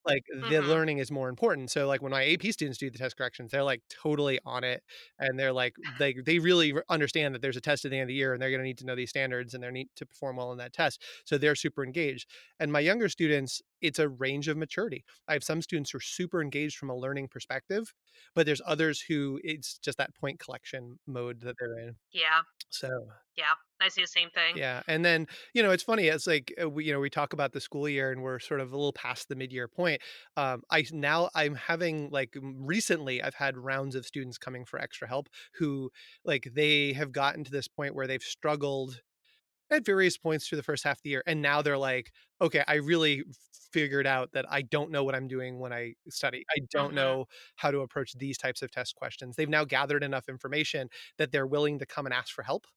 like the hmm learning is more important. So like when my ap students do the test corrections they're like totally on it and they're like *sighs* they they really understand that there's a test at the end of the year and they're going to need to know these standards and they need to perform well in that test. So they're super engaged. And my younger students it's a range of maturity. I have some students who are super engaged from a learning perspective but there's others who it's just that point collection mode that they're in. Yeah. so Yeah. I see the same thing. yeah, and then you know it's funny. It's like uh, we you know we talk about the school year and we're sort of a little past the mid-year point. Um, I now I'm having like recently I've had rounds of students coming for extra help who like they have gotten to this point where they've struggled at various points through the first half of the year and now they're like okay i really figured out that i don't know what i'm doing when i study. I don't hmm know how to approach these types of test questions. They've now gathered enough information that they're willing to come and ask for help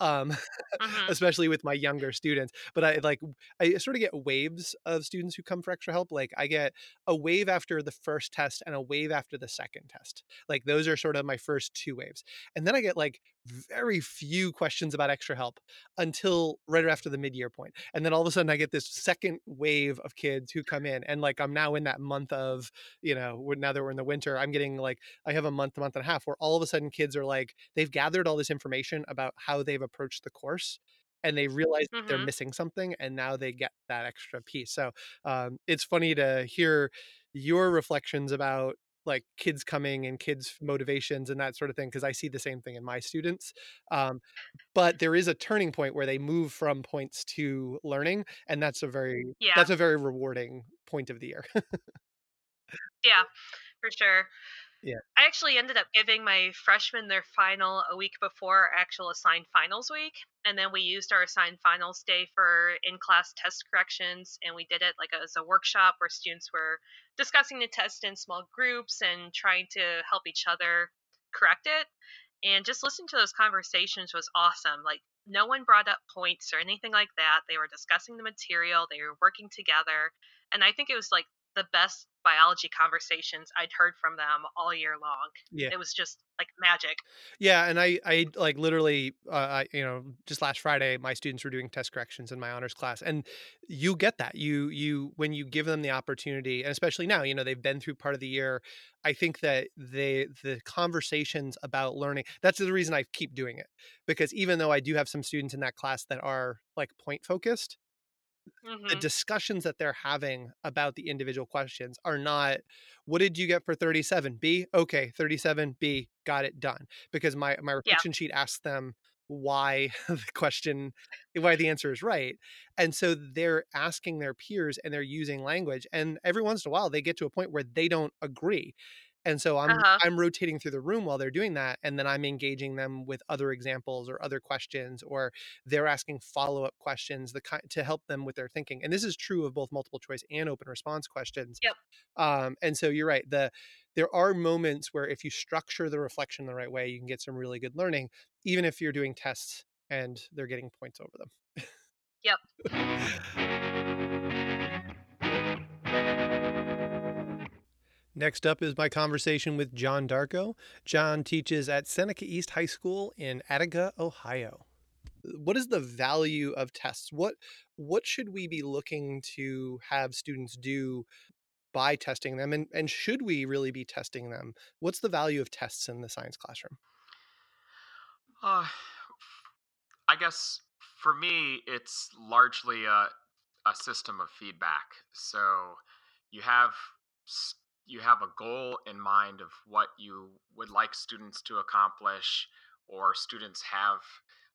um, hmm *laughs* especially with my younger students. But i like i sort of get waves of students who come for extra help. Like i get a wave after the first test and a wave after the second test. Like those are sort of my first two waves. And then i get like very few questions about extra help until right after the mid-year point. And then all of a sudden i get this second wave of kids who come in and like i'm now in that month of you know now that we're in the winter i'm getting like i have a month a month and a half where all of a sudden kids are like they've gathered all this information about how they've approached the course and they realize that they're missing something and now they get that extra piece. So um, it's funny to hear your reflections about like kids coming and kids motivations and that sort of thing because i see the same thing in my students um, but there is a turning point where they move from points to learning and that's a very Yeah. that's a very rewarding point of the year *laughs* Yeah. For sure. Yeah I actually ended up giving my freshmen their final a week before our actual assigned finals week. And then we used our assigned finals day for in class test corrections. And we did it like as a workshop where students were discussing the test in small groups and trying to help each other correct it. And just listening to those conversations was awesome. Like, no one brought up points or anything like that. They were discussing the material, they were working together. And I think it was like the best biology conversations I'd heard from them all year long. Yeah. It was just like magic. Yeah, and I, I like literally, uh, I, you know, just last Friday, my students were doing test corrections in my honors class, and you get that. You, you, when you give them the opportunity, and especially now, you know, they've been through part of the year. I think that they, the conversations about learning. That's the reason I keep doing it because even though I do have some students in that class that are like point focused, hmm the discussions that they're having about the individual questions are not what did you get for 37b okay 37b got it done. Because my my Yeah. reflection sheet asks them why *laughs* the question why the answer is right and so they're asking their peers and they're using language and every once in a while they get to a point where they don't agree and so i'm Uh-huh. i'm rotating through the room while they're doing that and then i'm engaging them with other examples or other questions or they're asking follow-up questions the kind to help them with their thinking and this is true of both multiple choice and open response questions Yep. um, and so you're right the there are moments where if you structure the reflection the right way you can get some really good learning even if you're doing tests and they're getting points over them Yep. *laughs* *laughs* Next up is my conversation with John Darko. John teaches at Seneca East High School in Attica, Ohio. What is the value of tests? What what should we be looking to have students do by testing them and, and should we really be testing them? What's the value of tests in the science classroom? Uh, I guess for me, it's largely a, a system of feedback. So you have you have a goal in mind of what you would like students to accomplish, or students have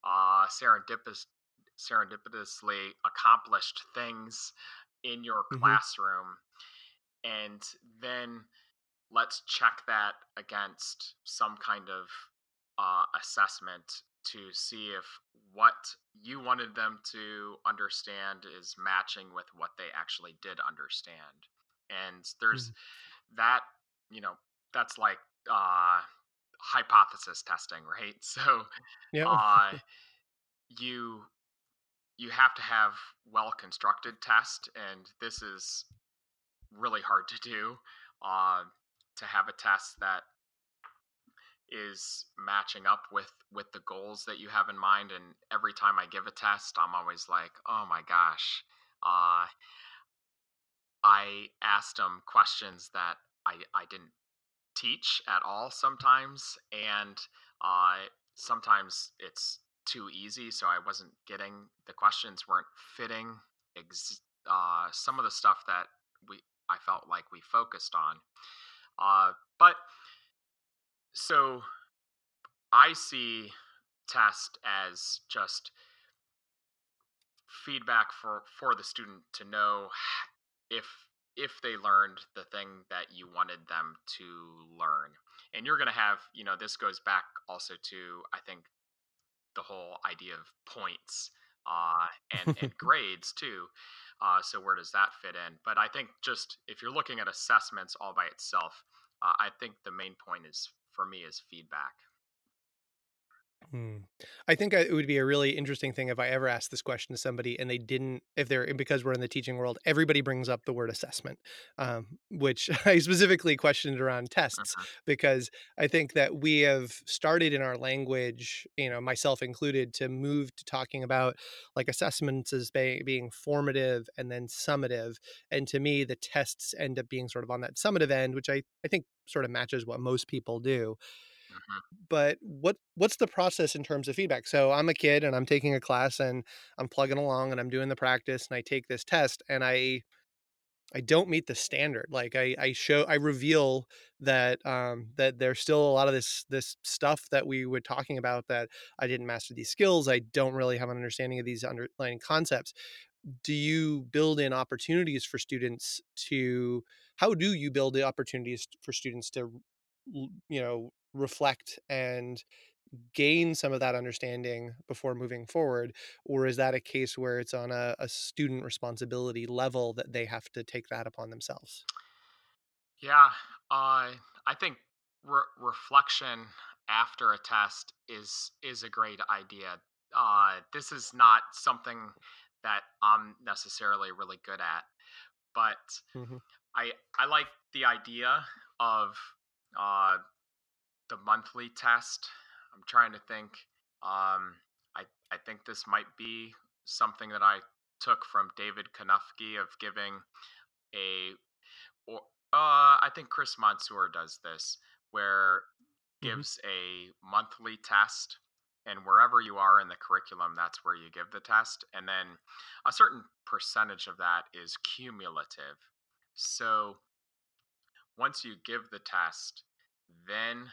uh, serendipitous, serendipitously accomplished things in your Mhm. classroom, and then let's check that against some kind of uh, assessment to see if what you wanted them to understand is matching with what they actually did understand. And there's that, you know, that's like uh, hypothesis testing, right? *laughs* So Yeah. uh, you you have to have well constructed test, and this is really hard to do. Uh, to have a test that is matching up with with the goals that you have in mind and every time i give a test i'm always like oh my gosh uh i asked them questions that i i didn't teach at all sometimes and uh sometimes it's too easy so i wasn't getting the questions weren't fitting ex- uh some of the stuff that we i felt like we focused on. Uh but so I see test as just feedback for for the student to know if if they learned the thing that you wanted them to learn. And you're going to have, you know, this goes back also to I think the whole idea of points uh, and and *laughs* grades too. Uh, so where does that fit in? But I think just if you're looking at assessments all by itself, uh, I think the main point is for me is feedback. Hmm. I think it would be a really interesting thing if I ever asked this question to somebody and they didn't, if they're because we're in the teaching world, everybody brings up the word assessment, um, which *laughs* I specifically questioned around tests Mhm. because I think that we have started in our language, you know, myself included, to move to talking about like assessments as be- being formative and then summative. And to me, the tests end up being sort of on that summative end, which I, I think sort of matches what most people do Mhm. but what what's the process in terms of feedback? So i'm a kid and i'm taking a class and i'm plugging along and i'm doing the practice and i take this test and i i don't meet the standard. Like i i show i reveal that um that there's still a lot of this this stuff that we were talking about that i didn't master these skills. I don't really have an understanding of these underlying concepts. Do you build in opportunities for students to how do you build the opportunities for students to you know reflect and gain some of that understanding before moving forward or is that a case where it's on a, a student responsibility level that they have to take that upon themselves Yeah, uh, I think re- reflection after a test is is a great idea. Uh, this is not something that I'm necessarily really good at, but Mhm. I I like the idea of uh, the monthly test. I'm trying to think. Um, I I think this might be something that I took from David Knuffke of giving a or uh, I think Chris Mansour does this, where Mhm. gives a monthly test, and wherever you are in the curriculum, that's where you give the test, and then a certain percentage of that is cumulative. So once you give the test, then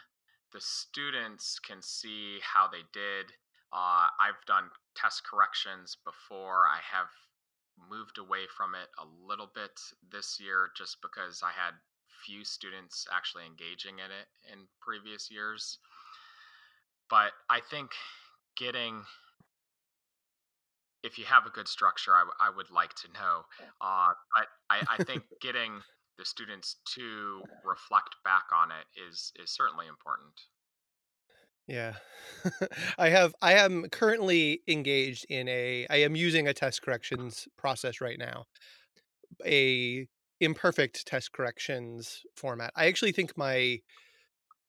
the students can see how they did. Uh, I've done test corrections before. I have moved away from it a little bit this year just because I had few students actually engaging in it in previous years. But I think getting if you have a good structure, I, w- I would like to know. Uh, but I, I think getting the students to reflect back on it is is certainly important. Yeah. *laughs* I have I am currently engaged in a I am using a test corrections process right now. A imperfect test corrections format. I actually think my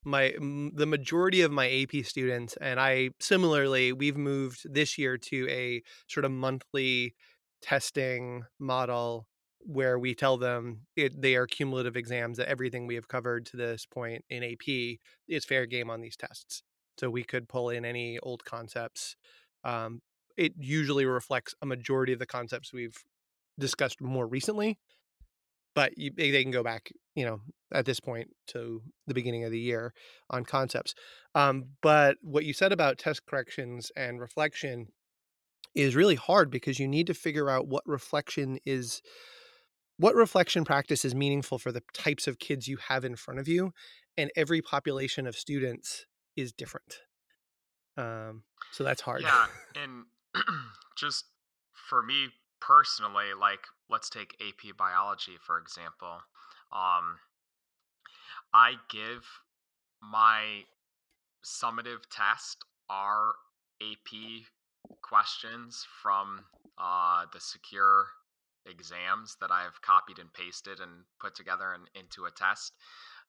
my the majority of my AP students and I similarly we've moved this year to a sort of monthly testing model where we tell them it, they are cumulative exams that everything we have covered to this point in AP is fair game on these tests. So we could pull in any old concepts. Um, it usually reflects a majority of the concepts we've discussed more recently, but you, they can go back, you know, at this point to the beginning of the year on concepts. Um, but what you said about test corrections and reflection is really hard because you need to figure out what reflection is what reflection practice is meaningful for the types of kids you have in front of you and every population of students is different um, so that's hard Yeah, *laughs* and *clears throat* just for me personally, like let's take AP biology for example. Um, I give my summative test are AP questions from uh, the secure exams that I've copied and pasted and put together and into a test.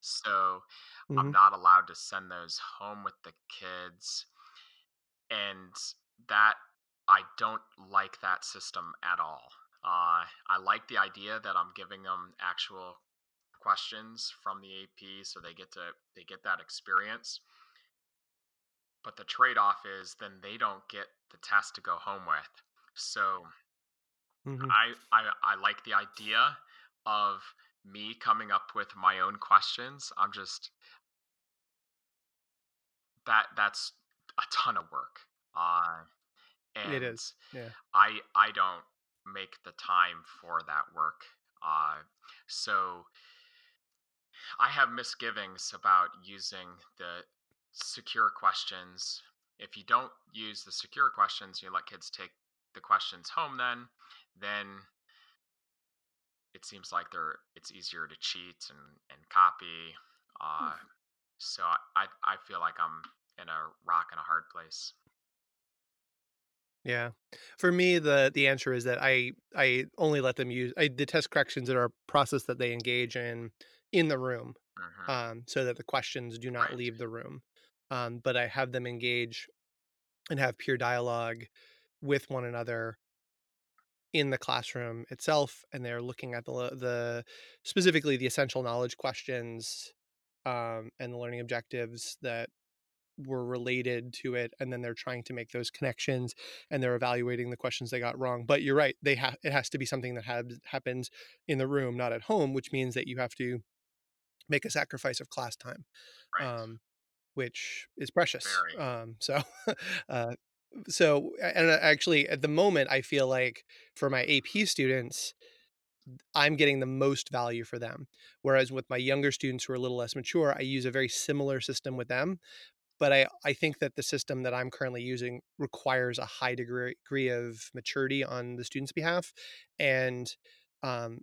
So I'm Mhm. not allowed to send those home with the kids. And that I don't like that system at all. Uh, I like the idea that I'm giving them actual questions from the AP so they get to they get that experience. But the trade-off is then they don't get the test to go home with. So Mhm. I, I I like the idea of me coming up with my own questions. I'm just that that's a ton of work. Uh and it is yeah I I don't make the time for that work. Uh so I have misgivings about using the secure questions. If you don't use the secure questions, you let kids take the questions home then, then it seems like they're it's easier to cheat and, and copy. Uh, so I, I feel like I'm in a rock and a hard place. yeah for me the the answer is that i i only let them use i the test corrections that are a process that they engage in in the room hmm um, so that the questions do not Right. leave the room. Um, but I have them engage and have peer dialogue with one another in the classroom itself, and they're looking at the the specifically the essential knowledge questions um, and the learning objectives that were related to it and then they're trying to make those connections and they're evaluating the questions they got wrong but you're right they have it has to be something that has happens in the room not at home which means that you have to make a sacrifice of class time Right. um, which is precious. Um, so, *laughs* uh, so and uh, actually, at the moment, I feel like for my AP students, I'm getting the most value for them. Whereas with my younger students who are a little less mature, I use a very similar system with them. But I, I think that the system that I'm currently using requires a high degree, degree of maturity on the student's behalf. And um,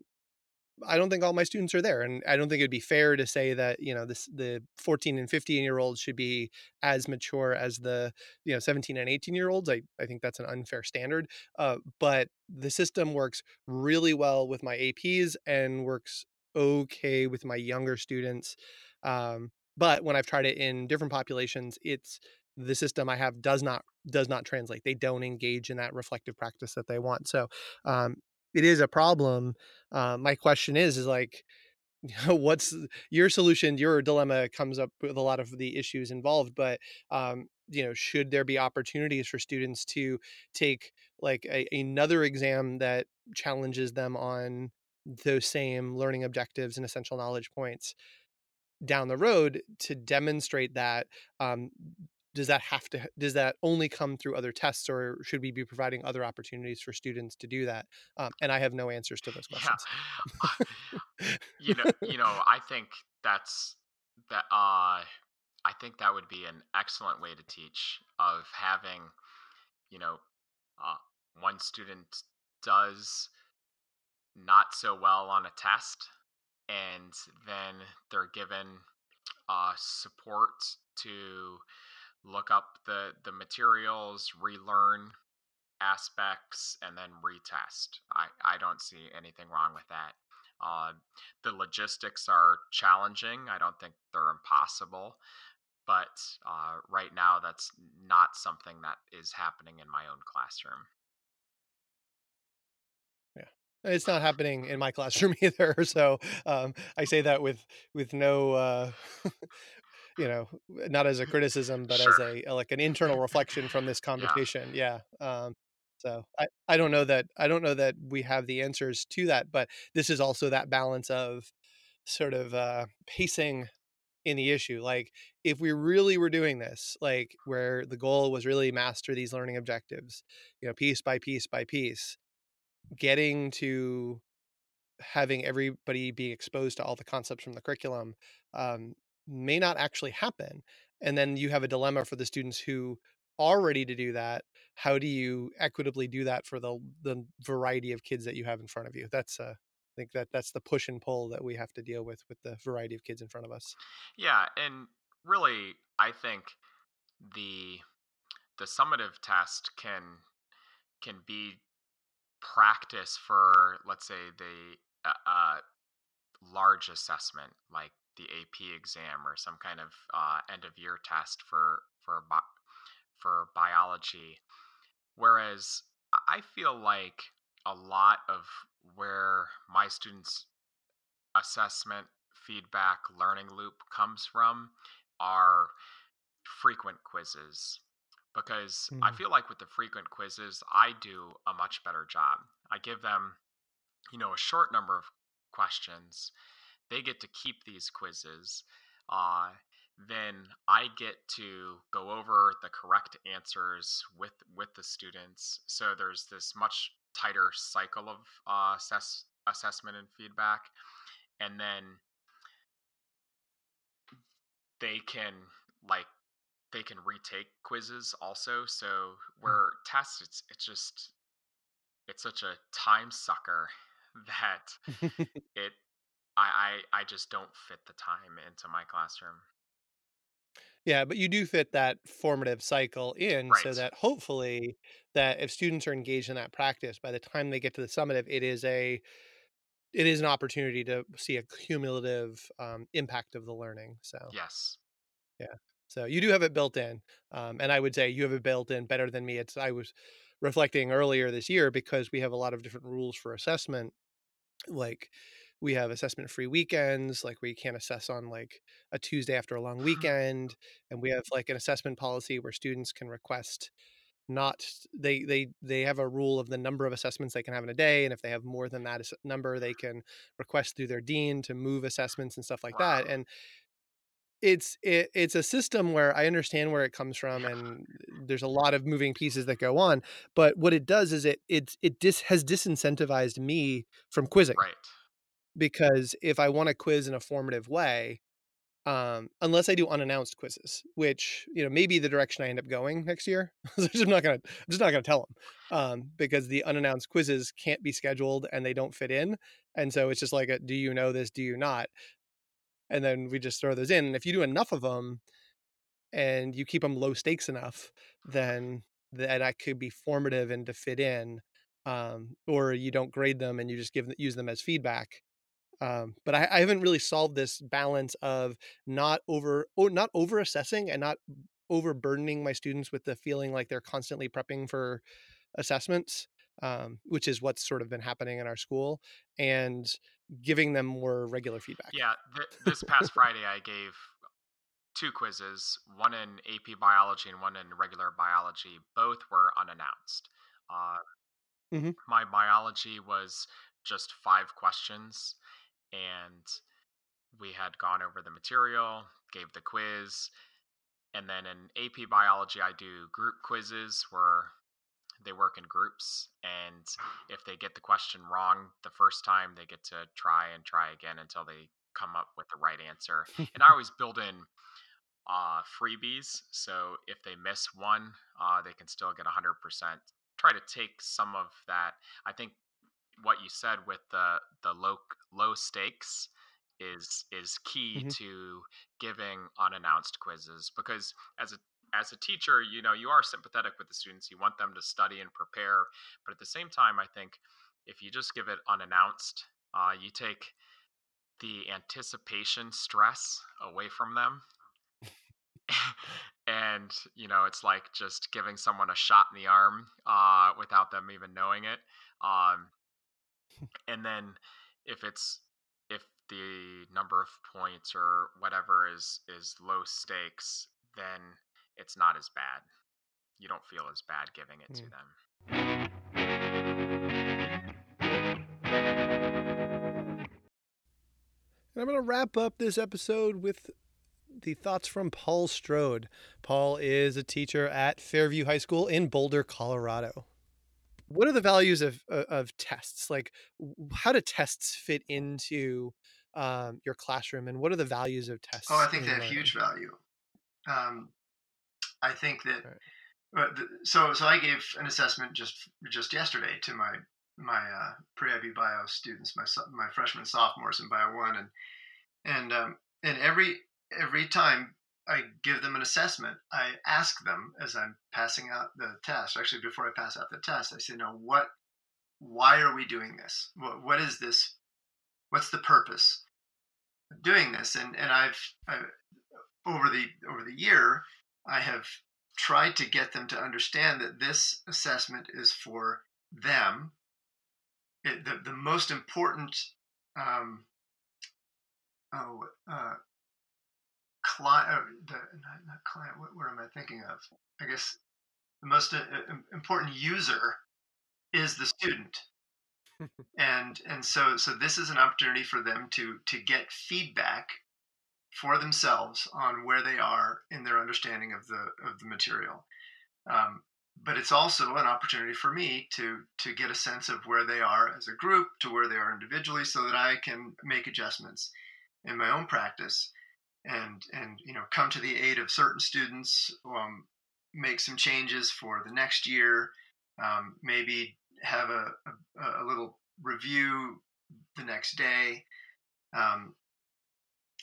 I don't think all my students are there, and I don't think it'd be fair to say that you know this the 14 and 15 year olds should be as mature as the you know 17 and 18 year olds. I I think that's an unfair standard. Uh, but the system works really well with my APs and works okay with my younger students. Um, but when I've tried it in different populations, it's the system I have does not does not translate. They don't engage in that reflective practice that they want. So um, it is a problem. Uh, my question is, is like, *laughs* what's your solution? Your dilemma comes up with a lot of the issues involved, but um, you know, should there be opportunities for students to take like a, another exam that challenges them on those same learning objectives and essential knowledge points down the road to demonstrate that um, does that have to does that only come through other tests or should we be providing other opportunities for students to do that um, and i have no answers to those questions yeah. you know you *laughs* know i think that's that uh i think that would be an excellent way to teach of having you know uh, one student does not so well on a test and then they're given uh, support to look up the the materials, relearn aspects, and then retest. I I don't see anything wrong with that. Uh, the logistics are challenging. I don't think they're impossible, but uh, right now that's not something that is happening in my own classroom. Yeah, it's not happening in my *laughs* classroom either. So um, I say that with with no uh, *laughs* you know, not as a criticism, but Sure. as a like an internal reflection from this *laughs* Yeah. conversation. Yeah. Um, so I, I don't know that I don't know that we have the answers to that, but this is also that balance of sort of uh, pacing in the issue. Like if we really were doing this, like where the goal was really master these learning objectives, you know, piece by piece by piece, getting to having everybody be exposed to all the concepts from the curriculum um, may not actually happen. And then you have a dilemma for the students who are ready to do that. How do you equitably do that for the the variety of kids that you have in front of you? That's uh, I think that that's the push and pull that we have to deal with with the variety of kids in front of us. Yeah, and really, I think the the summative test can can be practice for let's say the uh, uh, large assessment like the AP exam or some kind of uh, end of year test for for bi- for biology. Whereas I feel like a lot of where my students' assessment, feedback, learning loop comes from are frequent quizzes. Because I Mm. feel like with the frequent quizzes, I do a much better job. I give them, you know, a short number of questions. They get to keep these quizzes. Uh, then I get to go over the correct answers with with the students. So there's this much tighter cycle of uh, assess, assessment and feedback, and then they can like they can retake quizzes also. So where tests, it's it's just it's such a time sucker *laughs* that *laughs* it I, I I just don't fit the time into my classroom. Yeah, but you do fit that formative cycle in so Right. that hopefully that if students are engaged in that practice, by the time they get to the summative, it is a it is an opportunity to see a cumulative um, impact of the learning. So Yes. yeah, so you do have it built in, um, and I would say you have it built in better than me. It's I was reflecting earlier this year because we have a lot of different rules for assessment like we have assessment free weekends like we can't assess on like a tuesday after a long ah. weekend and we have like an assessment policy where students can request not they they they have a rule of the number of assessments they can have in a day and if they have more than that number they can request through their dean to move assessments and stuff like that and it's it, it's a system where i understand where it comes from and there's a lot of moving pieces that go on but what it does is it it it dis, has disincentivized me from quizzing. Right. Because if I want to quiz in a formative way, um, unless I do unannounced quizzes, which you know maybe the direction I end up going next year. *laughs* I'm not gonna, I'm just not gonna tell them um, because the unannounced quizzes can't be scheduled and they don't fit in, and so it's just like, a, do you know this? Do you not? And then we just throw those in. And if you do enough of them, and you keep them low stakes enough, then that that could be formative and to fit in. Um, or you don't grade them and you just give use them as feedback um, but I, I, haven't really solved this balance of not over oh, not over assessing and not overburdening my students with the feeling like they're constantly prepping for assessments um, which is what's sort of been happening in our school and giving them more regular feedback. Yeah th- this past *laughs* friday i gave two quizzes one in ap biology and one in regular biology. Both were unannounced. Uh, mm-hmm. my biology was just five questions and we had gone over the material, gave the quiz, and then in AP biology, I do group quizzes where they work in groups, and if they get the question wrong the first time, they get to try and try again until they come up with the right answer. and I always build in uh, freebies, so if they miss one, uh, they can still get 100%. Try to take some of that. I think what you said with the the low low stakes is is key mm-hmm. to giving unannounced quizzes because as a as a teacher you know you are sympathetic with the students you want them to study and prepare but at the same time i think if you just give it unannounced uh, you take the anticipation stress away from them *laughs* and you know it's like just giving someone a shot in the arm uh, without them even knowing it um, and then if it's if the number of points or whatever is is low stakes then it's not as bad you don't feel as bad giving it mm. to them and i'm going to wrap up this episode with the thoughts from Paul Strode. Paul is a teacher at Fairview High School in Boulder, Colorado what are the values of of tests? Like how do tests fit into um, your classroom and what are the values of tests oh i think they have huge value. Um, i think that right. uh, so so i gave an assessment just just yesterday to my my uh, pre-ib bio students my my freshmen sophomores in bio one and and um, and every every time I give them an assessment. I ask them as I'm passing out the test. Actually, before I pass out the test, I say, "No, what? Why are we doing this? What, what is this? What's the purpose of doing this?" And and I've I, over the over the year, I have tried to get them to understand that this assessment is for them. It, the the most important um, oh, uh, client, uh, the, not, client, what, what am I thinking of? I guess the most uh, important user is the student. and and so so this is an opportunity for them to to get feedback for themselves on where they are in their understanding of the of the material. Um, but it's also an opportunity for me to to get a sense of where they are as a group to where they are individually so that I can make adjustments in my own practice and and you know come to the aid of certain students um, make some changes for the next year um, maybe have a, a, a, little review the next day um,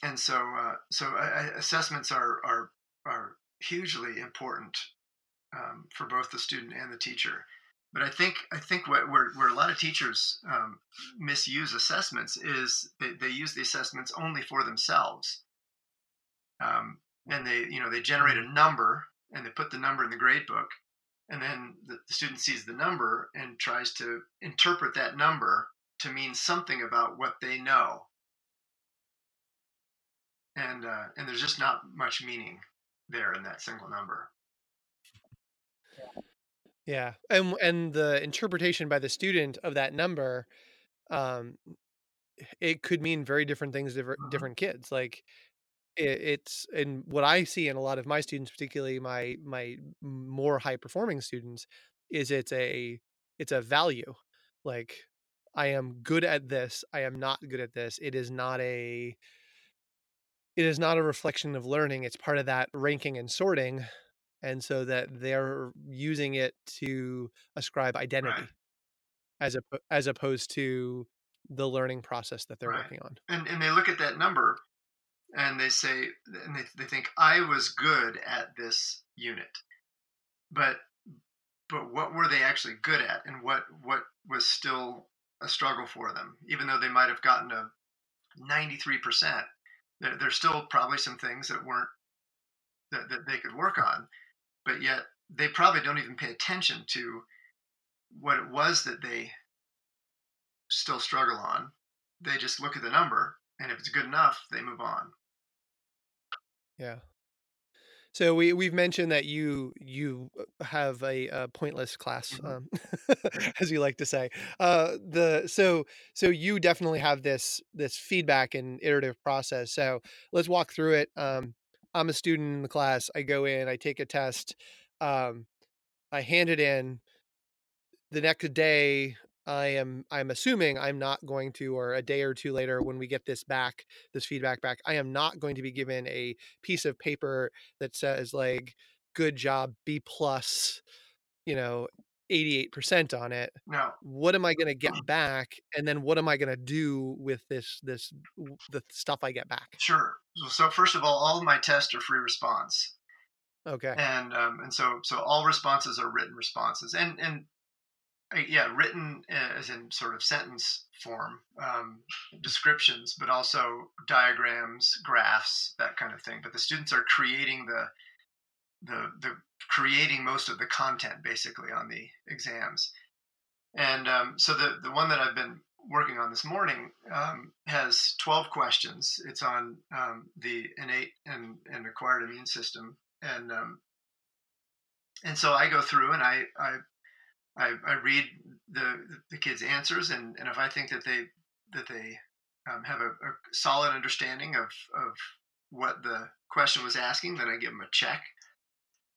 and so uh, so assessments are are are hugely important um, for both the student and the teacher. But I think I think what, where, where a lot of teachers um, misuse assessments is they, they use the assessments only for themselves um, and they you know they generate a number and they put the number in the grade book and then the, the student sees the number and tries to interpret that number to mean something about what they know. And uh, and there's just not much meaning there in that single number. Yeah. And and the interpretation by the student of that number um it could mean very different things to different, mm-hmm. different kids. Like it's and what I see in a lot of my students, particularly my my more high performing students, is it's a it's a value. Like I am good at this. I am not good at this. It is not a it is not a reflection of learning it's part of that ranking and sorting and so that they're using it to ascribe identity Right. as a as opposed to the learning process that they're Right. working on and and they look at that number and they say and they, they think i was good at this unit. But but what were they actually good at and what what was still a struggle for them? Even though they might have gotten a 93% there, there's still probably some things that weren't that, that they could work on but yet they probably don't even pay attention to what it was that they still struggle on. They just look at the number and if it's good enough they move on yeah. So we we've mentioned that you you uh, have a, a pointless class Mhm. um, *laughs* as you like to say. Uh the so so you definitely have this this feedback and iterative process. So let's walk through it. Um i'm a student in the class. I go in i take a test um i hand it in. The next day i am i'm assuming i'm not going to or a day or two later when we get this back this feedback back i am not going to be given a piece of paper that says like good job b plus you know 88% on it. No what am i going to get back and then what am i going to do with this this the stuff i get back? Sure. So, first of all all of my tests are free response. Okay. And um, and so so all responses are written responses. And and yeah written uh, as in sort of sentence form um, descriptions but also diagrams graphs that kind of thing. But the students are creating the the the creating most of the content basically on the exams. And um, so the the one that i've been working on this morning um, has 12 questions. It's on um, the innate and, and acquired immune system. And um, and so I go through and I I I, I read the the kids' answers and, and if I think that they that they um, have a, a solid understanding of of what the question was asking, then I give them a check.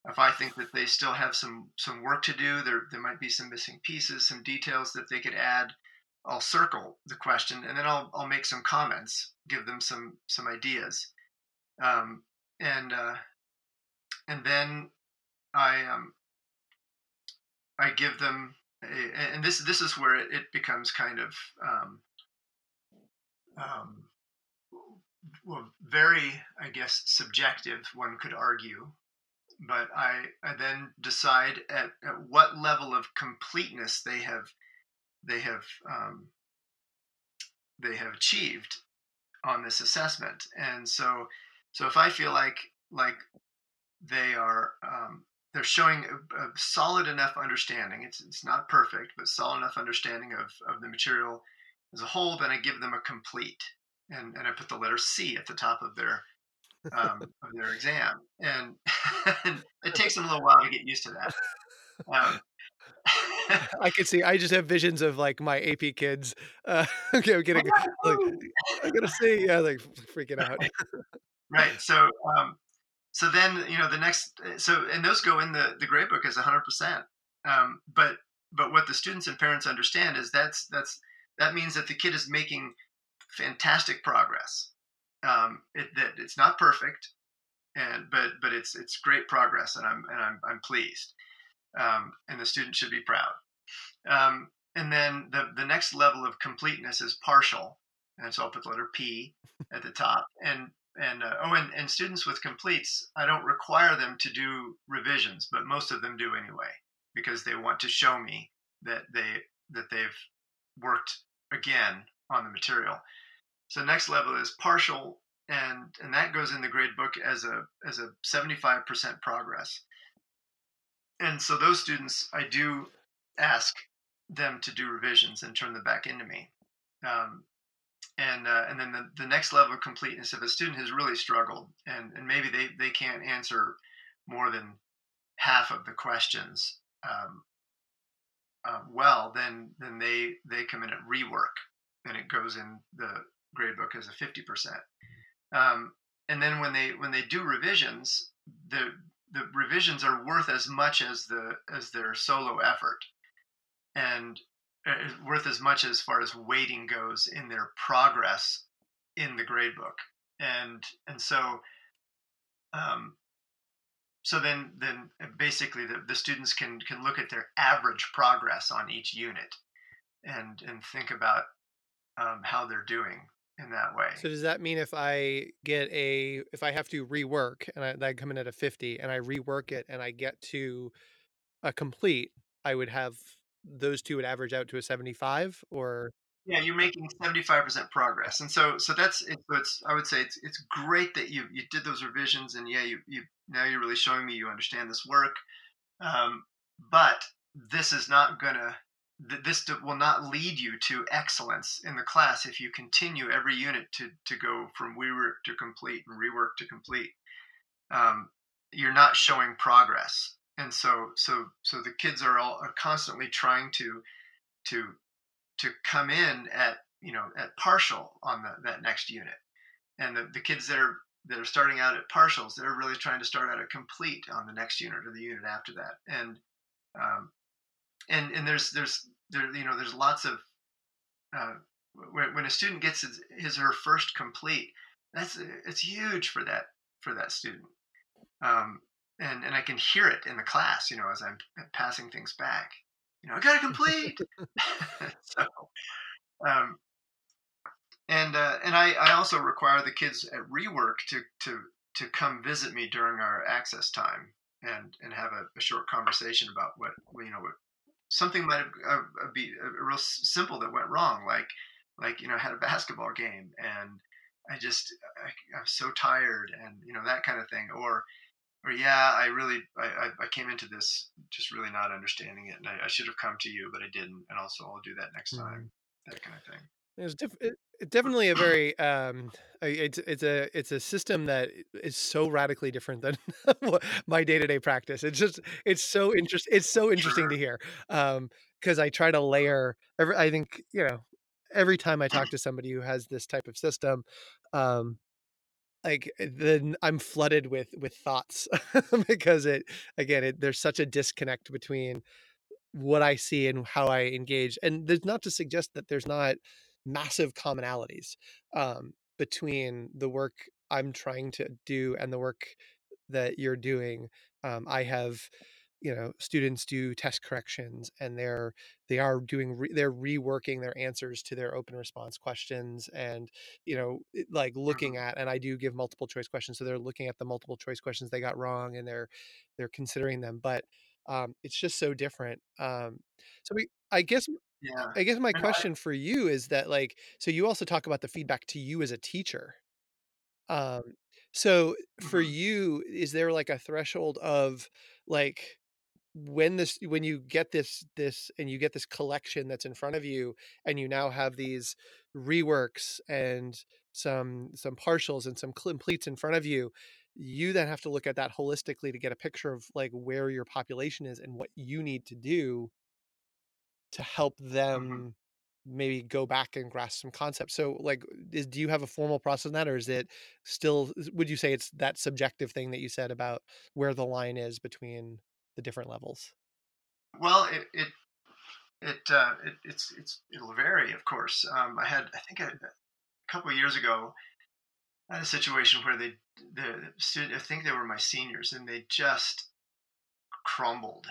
If I think that they still have some some work to do, there there might be some missing pieces, some details that they could add. I'll circle the question and then I'll I'll make some comments, give them some some ideas, um, and uh, and then I um, I give them, a, and this this is where it, becomes kind of um, um, well, very I guess subjective. One could argue, but I I then decide at, at what level of completeness they have they have um, they have achieved on this assessment, and so so if I feel like like they are um, they're showing a, a, solid enough understanding. It's it's not perfect, but solid enough understanding of, of the material as a whole. Then I give them a complete, and, and I put the letter C at the top of their um, *laughs* of their exam, and, *laughs* and, it takes them a little while to get used to that. Um, *laughs* I can see. I just have visions of like my AP kids. Uh, okay, I'm getting like I gotta see. Yeah, like freaking out. right. So um, so then you know the next so and those go in the the grade book as 100 percent. Um, but but what the students and parents understand is that's that's that means that the kid is making fantastic progress. Um, it, that it's not perfect and but but it's it's great progress and i'm and i'm, I'm pleased. Um, and the student should be proud. Um, and then the the next level of completeness is partial and so i'll put the letter p at the top. And and uh, oh and, and students with completes i don't require them to do revisions but most of them do anyway because they want to show me that they that they've worked again on the material. So next level is partial and and that goes in the grade book as a as a 75% progress. And so those students i do ask them to do revisions and turn them back into me. Um, and uh, and then the, the next level of completeness if a student has really struggled and and maybe they they can't answer more than half of the questions um, uh, well then then they they come in at rework and it goes in the grade book as a 50% um, and then when they when they do revisions the the revisions are worth as much as the as their solo effort. And worth as much as far as weighting goes in their progress in the grade book and and so um, so then then basically the, the students can can look at their average progress on each unit and and think about um, how they're doing in that way. So does that mean if I get a if I have to rework and I, I come in at a 50 and I rework it and I get to a complete, I would have those two would average out to a 75 or yeah you're making 75% progress and so so that's it, so it's i would say it's it's great that you you did those revisions and yeah you you now you're really showing me you understand this work um, but this is not gonna this will not lead you to excellence in the class if you continue every unit to to go from rework to complete and rework to complete. Um, you're not showing progress and so so so the kids are all are constantly trying to to to come in at you know at partial on the, that next unit. And the, the kids that are that are starting out at partials they're really trying to start out at complete on the next unit or the unit after that. And um, and and there's there's there you know there's lots of uh, when, when a student gets his, his or her first complete that's it's huge for that for that student. Um, and and I can hear it in the class you know as I'm passing things back you know, I got to complete. *laughs* *laughs* so, um, and uh, and I, I also require the kids at rework to to to come visit me during our access time and and have a, a short conversation about what you know what something might have uh, uh be uh, real simple that went wrong like like you know I had a basketball game and I just I, I'm so tired and you know that kind of thing or or yeah, I really I, I came into this just really not understanding it, and I, I, should have come to you, but I didn't, and also I'll do that next time, mm. that kind of thing. It's def- it, definitely a very um, it's it's a it's a system that is so radically different than *laughs* my day to day practice. It's just it's so interesting. It's so interesting sure. to hear because um, I try to layer. Every, I think you know every time I talk to somebody who has this type of system, um, like eh, then i'm flooded with with thoughts *laughs* because it again it, there's such a disconnect between what i see and how i engage and there's not to suggest that there's not massive commonalities um, between the work i'm trying to do and the work that you're doing. Um, i have you know students do test corrections and they're they are doing re, they're reworking their answers to their open response questions and you know like looking at and i do give multiple choice questions so they're looking at the multiple choice questions they got wrong and they're they're considering them but um, it's just so different um, so we i guess yeah i guess my question for you is that like so you also talk about the feedback to you as a teacher um so for mm-hmm. you is there like a threshold of like when this when you get this this and you get this collection that's in front of you and you now have these reworks and some some partials and some completes in front of you you then have to look at that holistically to get a picture of like where your population is and what you need to do to help mm-hmm. them maybe go back and grasp some concepts so like is, do you have a formal process in that or is it still would you say it's that subjective thing that you said about where the line is between the different levels? Well, it it it, uh, it it's it's it'll vary, of course. Um, I had I think a, a couple years ago, I had a situation where they the student I think they were my seniors and they just crumbled,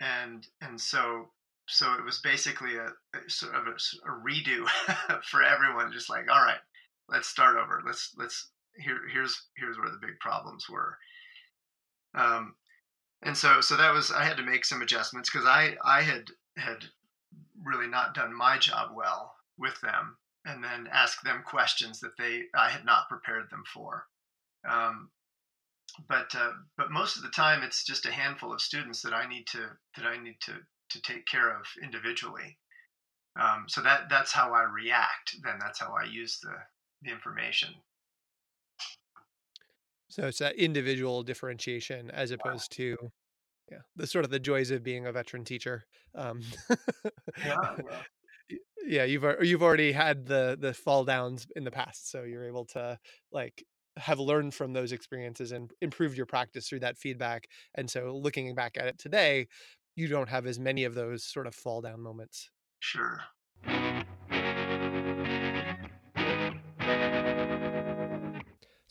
and and so so it was basically a, a sort of a, a redo *laughs* for everyone. Just like all right, let's start over. Let's let's here here's here's where the big problems were. Um, and so so that was I had to make some adjustments because I I had had really not done my job well with them, and then ask them questions that they I had not prepared them for. Um, but uh, but most of the time it's just a handful of students that I need to that I need to to take care of individually. Um, so that that's how I react. Then that's how I use the the information. So it's that individual differentiation as opposed to yeah, the sort of the joys of being a veteran teacher. Um, yeah, *laughs* yeah. yeah, you've you've already had the the fall downs in the past, so you're able to like have learned from those experiences and improved your practice through that feedback. And so looking back at it today, you don't have as many of those sort of fall down moments. Sure.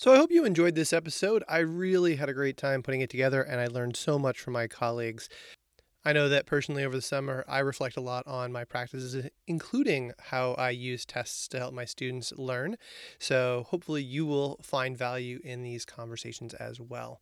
So I hope you enjoyed this episode. I really had a great time putting it together and I learned so much from my colleagues. I know that personally over the summer, I reflect a lot on my practices, including how I use tests to help my students learn. So hopefully, you will find value in these conversations as well.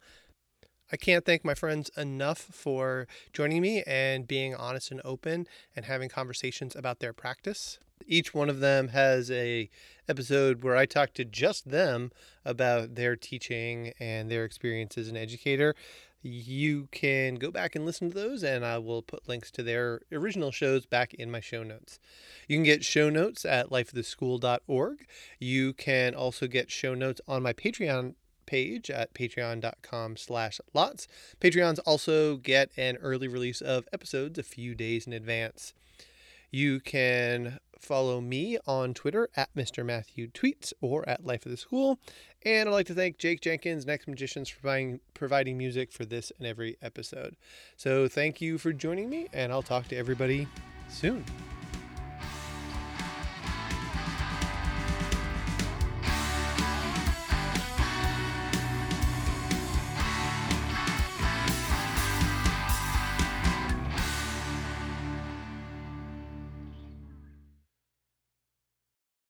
I can't thank my friends enough for joining me and being honest and open and having conversations about their practice. Each one of them has a episode where I talk to just them about their teaching and their experience as an educator you can go back and listen to those, and I will put links to their original shows back in my show notes. You can get show notes at lifeoftheschool.org. You can also get show notes on my Patreon page at patreon.com slash lots. Patreons also get an early release of episodes a few days in advance. You can follow me on Twitter at Mr. Matthew Tweets or at Life of the School. And I'd like to thank Jake Jenkins, Next Magicians, for providing, providing music for this and every episode. So thank you for joining me, and I'll talk to everybody soon.